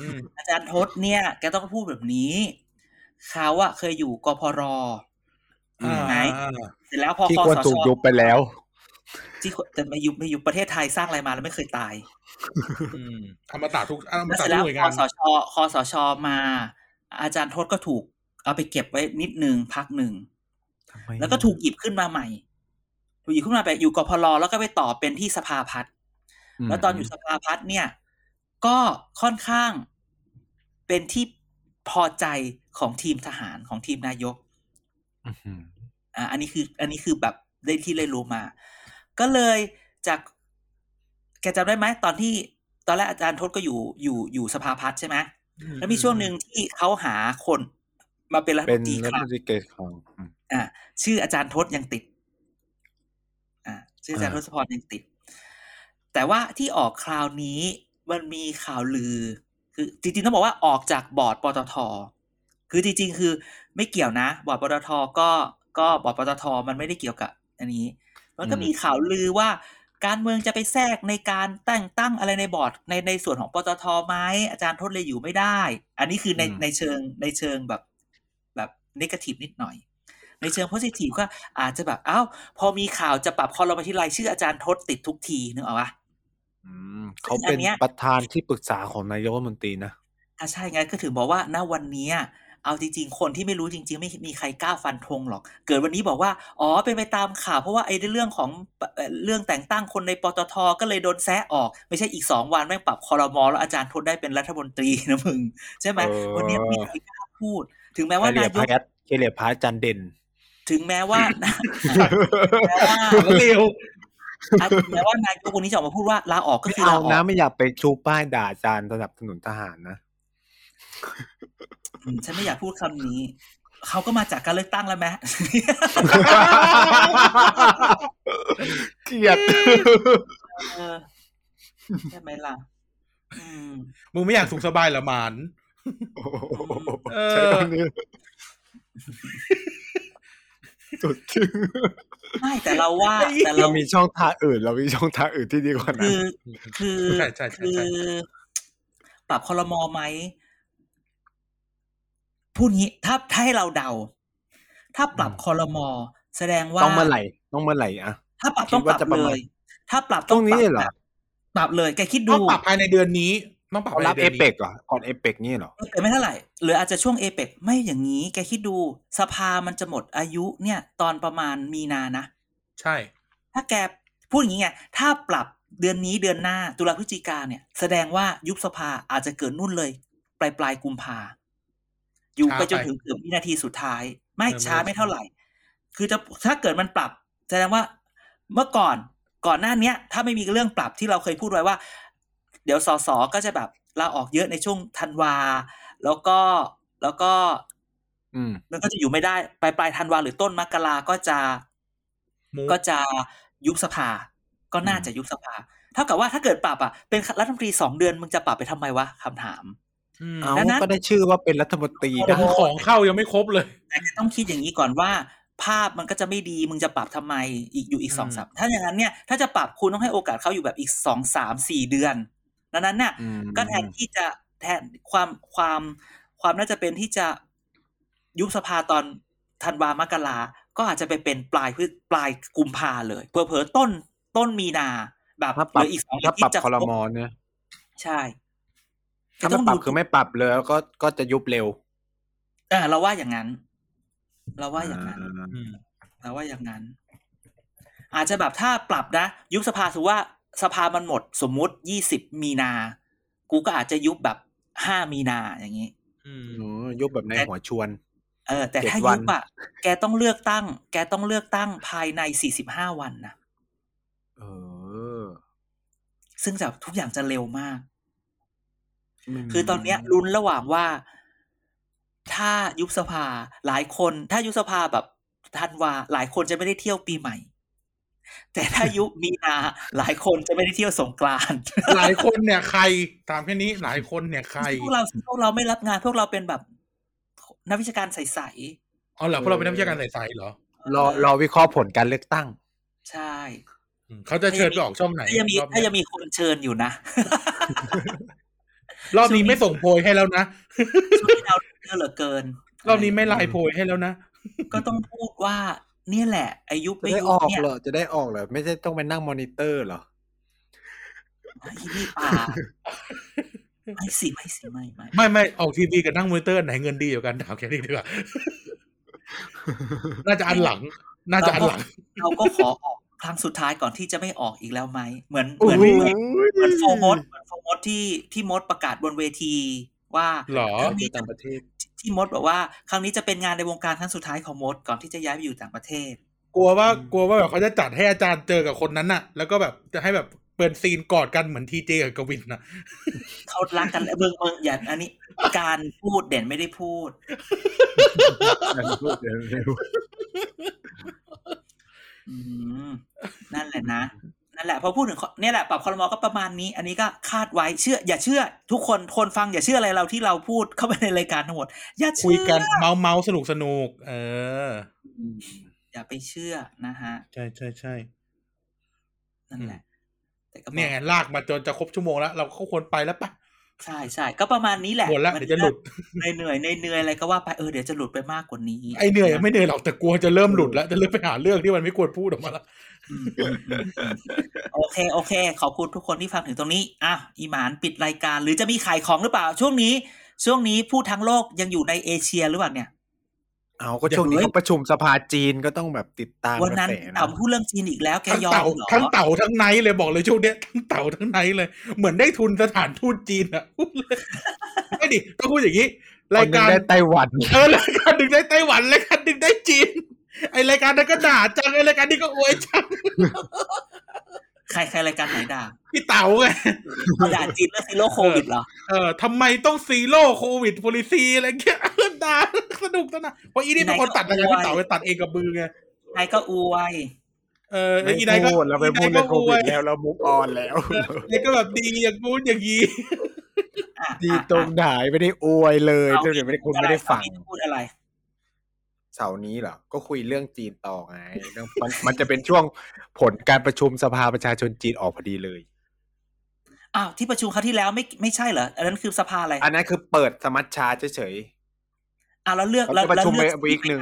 อืมอาจารย์ทศเนี่ย แกต้องพูดแบบนี้เขาอะเคยอยู่กพรอ่า ไหนอ่าเสร็จแล้วพอที่คอควรสถูกชยุบไปแล้วที่แต่มาอยู่มาอยู่ประเทศไทยสร้างอะไรมาแล้วไม่เคยตายอืมอมตะทุกอมแล้วตะเสร็จทุแล้กวหน่วยานคองสชคอสชมา อาจารย์ทศก็ถูก เอาไปเก็บไว้นิดนึงพักหนึ่งทำไมแล้วก็ถูกหยิบขึ้นมาใหม่ ถูกหยิบขึ้นมาไปอยู่กพลแล้วก็ไปต่อเป็นที่สภาพัฒน์มแล้วตอนอยู่สภาพัฒน์เนี่ย ก็ค่อนข้างเป็นที่พอใจของทีมทหารของทีมนายก อื้อหืออ่าอันนี้คือ อันนี้คือแบบได้ที่เลยรู้มา ก็เลยจากแกจำได้ไหมตอนที่ตอนแรกอาจารย์ทศก็อยู่อยู่อยู่สภาพัฒน์ใช่ไหมแล้วมีช่วงหนึ่งที่เขาหาคนมาเป็นรัฐมเป็นนตรีรัฐคลัมงนตรีเกษของอืมอ่า ชื่ออาจารย์ทศยังติด อ่า ชื่ออาจารย์ทอ่าศพรยังติด แต่ว่าที่ออกคราวนี้มันมีข่าวลือ คือจริงๆต้องบอกว่าออกจากบอร์ดปตท คือจริงๆ คือไม่เกี่ยวนะบอร์ดปตทก็ก็บอร์ดปตทมันไม่ได้เกี่ยวกับ อันนี้ มันก็มีข่าวลือว่าการเมืองจะไปแทรกในการแต่งตั้งอะไรในบอร์ดในในส่วนของปตทไหมอาจารย์ทศเลยอยู่ไม่ได้ อันนี้คือในในเชิงในเชิงแบบแบบนกาทีฟนิดหน่อย ในเชิงโพสิทีฟก็อาจจะแบบเอ้า พอมีข่าวจะปรับคอรมอที่รายชื่ออาจารย์ทศติดทุกทีนึกออกปะอืมเขาเป็นอันเนี้ยประธานที่ปรึกษาของนายกรัฐมนตรีนะอะใช่ไงก็ถึงบอกว่าณวันเนี้ย เอาจริง ๆ คนที่ไม่รู้จริง ๆ ไม่มีใครกล้าฟันธงหรอก เกิดวันนี้บอกว่า อ๋อ เป็นไปตามข่าว เพราะว่าไอ้เรื่องของเอ่อเรื่องแต่งตั้งคนในปตทก็เลยโดนแซะออก ไม่ใช่อีกสองวันแม่งปรับคอรมอแล้วอาจารย์ทศได้เป็นรัฐมนตรีนะมึง ใช่ไหมเออวันนี้ไม่มีใครกล้าพูด ถึงแม้เคว่าเลีนายยพการ์เคเลียพาร์จันเด่น ถึงแม้ว่าแม้ว่าเร็วอะถึงแม้ว่านายกคนนี้จะออกมาพูดว่าลาออกก็ไม่คือเอาลาออนะกไม่อยากไปชูป้ายด่าอาจารย์สนับสนุนทหารนะอืม ฉันไม่อยากพูดคำนี้เขาก็มาจากการเลือกตั้งแล้วไหมเกลียดเออใช่ไหมล่ะอืมมึงไม่อยากสุขสบายเหรอหมานเออใช้คำนี้สุดจริงไม่แต่เราว่าแต่เราเรามีช่องทางอื่น เรามีช่องทางอื่นที่ดีกว่านั้คืนอคือใช่ใช่ใช่คือใช่ปรับคอรมอไหม พูดงี้ถ้าถ้าให้เราเดา ถ้าปรับคอรมอแสดงว่าต้องเมื่อไหร่ต้องเมื่อไหร่อะถ้าปรับคิต้อดงปว่ารับจะประเลมาณยถ้าปรับตรงนี้ปบเหรอแบบปรับเลยแกคิดต้ดูองปรับภายในเดือนนี้ต้องปรับเขาภายรับในเอเดือนเปนี้กเหรอก่อนเอเปกนี่เหรอแต่ไม่เท่าไหร่หรืออาจจะช่วงเอเปกไม่อย่างนี้ แกคิดดูสภามันจะหมดอายุเนี่ย ตอนประมาณมีนานะ ใช่ ถ้าแกพูดอย่างนี้ไงถ้าปรับเดือนนี้เดือนหน้าตุลาพฤศจิกาเนี่ย แสดงว่ายุบสภาอาจจะเกิดนู่นเลย ปลายปลายกุมภา อยู่ไปจนถึงเกือบวินาทีสุดท้าย ไม่ช้าไม่เท่าไหร่ คือจะถ้าเกิดมันปรับแสดงว่าเมื่อก่อนก่อนหน้าเนี้ย ถ้าไม่มีเรื่องปรับที่เราเคยพูดไว้ว่า เดี๋ยวสสก็จะแบบลาออกเยอะในช่วงธันวา แล้วก็แล้วก็ อืมมันก็จะอยู่ไม่ได้ปลายปลายธันวาหรือต้นมกราก็จะมูก็จะยุบสภา ก็น่าจะยุบสภา เท่ากับว่าถ้าเกิดปรับอะเป็นรัฐมนตรีสองเดือนมึงจะปรับไปทำไมวะคำถามอืม เอาดังนั้นก็ได้ชื่อว่าเป็นรัฐมนตรีแต่นะมึงของเข้ายังไม่ครบเลย แต่จะต้องคิดอย่างนี้ก่อนว่า ภาพมันก็จะไม่ดีมึงจะปรับทำไมอีกอยู่อีกอืมสองสามถ้าอย่างนั้นเนี่ยถ้าจะปรับคุณต้องให้โอกาสเขาอยู่แบบอีกสองสามสี่เดือนดังนั้นเนี่ยอืมก็แทนที่จะแทนความความความน่าจะเป็นที่จะยุบสภาตอนธันวามกราก็อาจจะไปเป็นปลายพฤปลายกุมภาเลยเผลอๆต้นต้นมีนา แบบถ้าเหปรับลืออีกสองถ้าอาทิปตรับย์จะคอรมอเนี่ยใช่ ถ้าไม่ปรับคือไม่ปรับเลยแล้วก็ก็จะยุบเร็วเออเราว่าอย่างนั้น เราว่าอย่างนั้นอืมเราว่าอย่างนั้น อาจจะแบบถ้าปรับนะ ยุบสภาถือว่าสภามันหมด สมมุติยี่สิบมีนา กูก็อาจจะยุบแบบห้ามีนาอย่างนี้อืมอ๋อยุบแบบในหัวชวน เออ แต่เจ็ดถ้าวัยุนบอะ แกต้องเลือกตั้ง แกต้องเลือกตั้งภายในสี่สิบห้าวันนะเออ ซึ่งจะทุกอย่างจะเร็วมาก คือตอนเนี้ยลุ้นระหว่างว่า ถ้ายุบสภาหลายคน ถ้ายุบสภาแบบธันวาหลายคนจะไม่ได้เที่ยวปีใหม่ แต่ถ้ายุบมีนาหลายคนจะไม่ได้เที่ยวสงกรานต์หลายคนเนี่ยใครถามแค่นี้หลายคนเนี่ยใครพวกเราพวกเราไม่รับงานพวกเราเป็นแบบนักวิชาการใสอ๋อเหรอพวกเราเป็นนักวิชาการใสๆเหรอๆรอรอวิเคราะห์ผลการเลือกตั้ง ใช่อืมเขาจะเชิญไปออกช่องไหนถ้ายังมีรอบถ้าเนี้ยังมีคนเชิญอยู่นะ รอบนี้ไม่ส่งโพยให้แล้วนะช่วงนี้เราเยอะเหลือเกิน รอบนี้ไม่ไลน์โพยให้แล้วนะ ก็ต้องพูดว่าเนี่ยแหละ อายุจะไม่ได้ยุออกเนี่ยเหรอ จะได้ออกเหรอ ไม่ใช่ต้องไปนั่งมอนิเตอร์เหรออีนี่ป่าไม่สิไม่สิไม่ไม่ไม่ไม่ออกทีวีกับนั่งมอนิเตอร์ไหนเงินดีอยู่ากันถามแค่นี้ดีกว่าน่าจะอันหลัง น่าจะอันหลัง เราก็ขอออก ครั้งสุดท้ายก่อนที่จะไม่ออกอีกแล้วไหม เหมือนเหอุ้มืยอนเหมือนโฟมดเหมือนโฟมดที่ที่มดประกาศบนเวทีว่าหรอครั้งที่นี้ต่างประเทศ ที่มดบอกว่าครั้งนี้จะเป็นงานในวงการครั้งสุดท้ายของมดก่อนที่จะย้ายไปอยู่ต่างประเทศ กลัวว่ากลัวว่าแบบเขาจะจัดให้อาจารย์เจอกับคนนั้นน่ะ แล้วก็แบบจะให้แบบเปิดซีนกอดกันเหมือนทีเจกับกวินน่ะเขารักกันเมืองเมืองอย่าอันนี้ การพูดเด่นไม่ได้พูดอืม นั่นแหละนะนั่นแหละพอพูดถึงข้อเนี่ยแหละปรับคอรมอก็ประมาณนี้ อันนี้ก็คาดไว้เชื่อ อย่าเชื่อ ทุกคนคนฟังอย่าเชื่ออะไรเราที่เราพูดเข้าไปในรายการทั้งหมดอย่าเชื่อคุยกันเมาเมาสนุกสนุกๆเออ อย่าไปเชื่อนะฮะ ใช่ใช่ใช่นั่นแหละแต่ก็บอกเนี่ยไงลากมาจนจะครบชั่วโมงแล้ว เราก็ควรไปแล้วปะ ใช่ใช่ก็ประมาณนี้แหละหมดแล้วเดี๋ยวจะหลุดเหนื่อยเหนื่อยเหนื่อยอะไรก็ว่าไปเออเดี๋ยวจะหลุดไปมากกว่านี้ไอเหนื่อยไม่เหนื่อยหรอกแต่กลัวจะเริ่มหลุดแล้วจะเริ่มไปหาเรื่องที่มันไม่ควรพูดออกมาแล้วอืมอืมอืมอืมโอเคโอเค ขอบคุณทุกคนที่ฟังถึงตรงนี้อะอีหมานปิดรายการ หรือจะมีขายของหรือเปล่า ช่วงนี้ ช่วงนี้ผู้ทั้งโลกยังอยู่ในเอเชียหรือเปล่าเนี่ย เอาก็ช่วงนี้เขาประชุมสภาจีนก็ต้องแบบติดตามวันนั้นกระแสต่ำพูดเรื่องจีนอีกแล้วแกทั้งยอมเต่าเหรอทั้งเต่าทั้งไนท์เลยบอกเลยช่วงเนี้ยทั้งเต่าทั้งไนท์เลย เหมือนได้ทุนสถานทูตจีนอะพูดเลยไม่ดิต้องพูดอย่างนี้รายการรายกาการรได้ไต้หวันเออรายการหนึ่งได้ไต้หวันรายการหนึ่งได้จีน ไอรายการนั้นก็ด่าจังไอรายการนี้ก็อวยจังใครใครรายการไหนด่าพี่เต๋าไงเขาด่าจีนเรื่อง zero โควิดเหรอเออทำไมต้อง zero โควิด policy อะไรเงี้ย ด่าสนุกสนานเพราะอีนี่เป็นคนตัดรายการพี่เต๋าไปตัดเองกับมือไงใครก็อวยเออไม่อีนายก็พูดเราไปพูดอีเรื่นาอยงก็โคอวิวดยแล้วเรามุกออนแล้วไอ้ก็แบบดีอย่างกูดอย่างนี้อะดีอะตรงไหนไม่ได้อวยเลยอะเดี๋ยวไม่ได้คุณไม่ได้ฟังพูดอะไรเสาร์นี้เหรอ ก็คุยเรื่องจีนต่อไงเรื่องมันมันจะเป็นช่วงผลการประชุมสภาประชาชนจีนออกพอดีเลย อ้าวที่ประชุมคราวที่แล้วไม่ไม่ใช่เหรอ อันนั้นคือสภาอะไร อันนั้นคือเปิดสมัชชาเฉย อ้าวแล้วเลือกเขาแล้วจะประชุมแล้วเลือกไปวีคหนึ่ง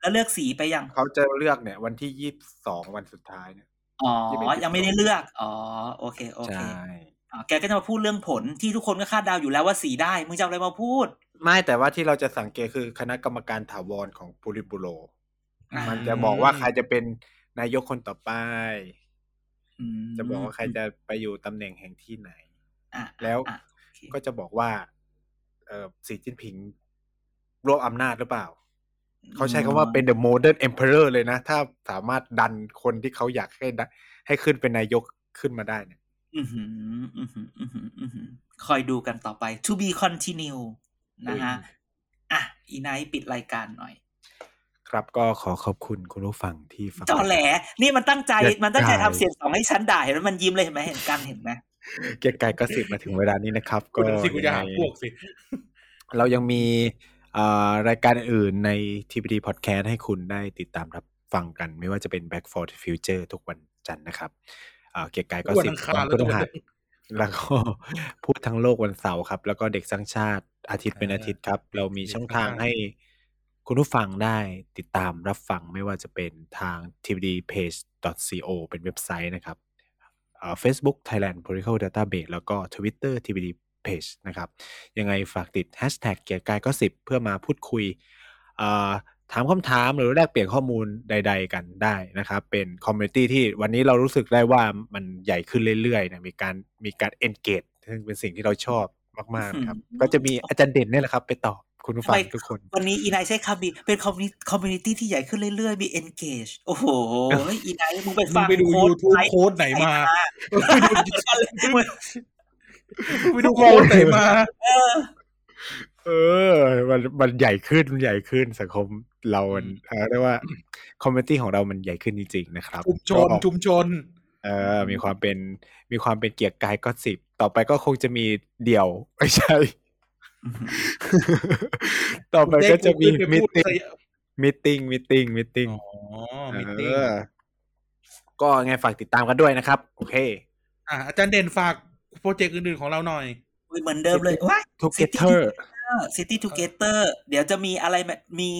แล้วเลือกสีไปยังๆเขาจะเลือกเนี่ย วันที่ยี่สิบสองวันสุดท้ายเนี่ยอ๋อที่เป็นยังไม่ได้เลือก อ๋อ โอเค โอเคใช่อ่าแกก็จะมาพูดเรื่องผลที่ทุกคนก็คาดเดาอยู่แล้วว่าสีได้ มึงจะเอาอะไรมาพูด ไม่แต่ว่าที่เราจะสังเกตคือคณะกรรมการถาวรของปูริบุโรอ่ามัมันจะบอกว่าใครจะเป็นนายกคนต่อไปอืมจะบอกว่าใครจะไปอยู่ตำแหน่งแห่งที่ไหนอะแล้วอะโอเคก็จะบอกว่า เออสีจิ้นผิง รวบอำนาจหรือเปล่า เขาใช้คำว่าเป็น the modern emperor เลยนะ ถ้าสามารถดันคนที่เขาอยากให้ได้ให้ขึ้นเป็นนายกขึ้นมาได้เนี่ยอือหืออือหืออือหืออือหือคอยดูกันต่อไป to be continue นะฮะ อะ อีไนท์ปิดรายการหน่อย ครับก็ขอขอบคุณคุณผู้ฟังที่ฟังจอแหล นี่มันตั้งใจเด็ดมันตั้งใจได้ทำเสียงสองให้ฉันด่าเห็นไหมมันยิ้มเลยเห็นไหมเห็นกันเห็นไหมเกียร์ไก่ก็สิบมาถึงเวลานี้นะครับกูก็สิกูจะหายังไงพวกสิ เรายังมีอ่า รายการอื่นใน TPD Podcast ให้คุณได้ติดตามรับฟังกัน ไม่ว่าจะเป็น Back for the Future ทุกวันจันทร์นะครับอ่าเกียร์ไก่ก็วันสิบอังคารวันพฤแล้วหัสแล้วก็พูดทั้งโลกวันเสาร์ครับ แล้วก็เด็กสร้างชาติอาทิตย์เป็นอาทิตย์ครับ เรามีช่องทางให้คุณผู้ฟังได้ติดตามรับฟังไม่ว่าจะเป็นทาง tvdpage.co เป็นเว็บไซต์นะครับอ่า Facebook Thailand Political Database แล้วก็ Twitter tpd page นะครับ ยังไงฝากติด hashtag เกียร์กายก็สิบเพื่อมาพูดคุยอ่าถามคำถามหรือแลกเปลี่ยนข้อมูลใด ๆ กันได้นะครับ เป็น community ที่วันนี้เรารู้สึกได้ว่ามันใหญ่ขึ้นเรื่อยๆนะมีการมีการ engage ซึ่งเป็นสิ่งที่เราชอบมากๆนะครับอืมก็จะมีอาจารย์เด่นเนี่ยแหละครับ ไปตอบคุณผู้ฟังทำไมทุกคน วันนี้อีไนท์ใช้คำดีเป็นคอมมิ community ที่ใหญ่ขึ้นเรื่อยๆ มี engage โอ้โห อีไนท์มึงไปมึฟังงไปดูโค้ด YouTube ไลฟ์โค้ดไหนมามึง ไปดูโค้ชไหนมาเออเออ มันมันใหญ่ขึ้นมันใหญ่ขึ้นสังคมเรามันเออเรียกว่า community ของเรามันใหญ่ขึ้นจริงๆนะครับ ชุมชนก็ชุมชน เออ มีความเป็นมีความเป็นเกียร์กายก็สิบต่อไปก็คงจะมีเดี่ยวไม่ใช่ ต่อไปก็จะมีมิพูดติ้งมิติ้งมิติ้งมิติ้งอ๋อมิติ้งก็ไงฝากติดตามกันด้วยนะครับ โอเค อะอาจารย์เด่นฝาก โปรเจกต์อื่นๆของเราหน่อย เหมือนเดิมเลยว้ายทุกเกเตอร์ City Together เดี๋ยวจะมีอะไรแบบมี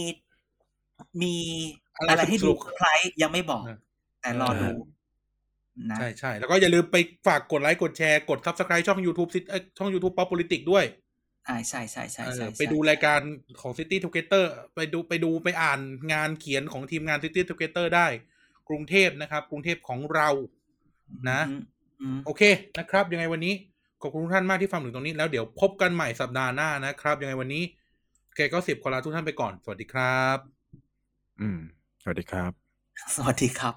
มีอะไรอะไรให้สดูนุกใครยังไม่บอกเออแต่รอดูนะใช่ใช่แล้วก็อย่าลืมไปฝากกดไลค์กดแชร์กด subscribe ช่อง YouTube ซิเอ้ยช่อง YouTube Pop Politics ด้วยใช่ใช่ใช่ใช่เออใช่ไปดูรายการของ City Together ไปดูไปดูไปอ่านงานเขียนของทีมงาน City Together ได้ กรุงเทพนะครับ กรุงเทพของเรานะอืมอืม โอเคนะครับ ยังไงวันนี้ขอบคุณทุกท่านมากที่ฟังถึงตรงนี้แล้วเดี๋ยวพบกันใหม่สัปดาห์หน้านะครับ ยังไงวันนี้แกก็สิบขอลาทุกท่านไปก่อน สวัสดีครับ อืม สวัสดีครับ สวัสดีครับ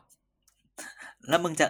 แล้วมึงจะ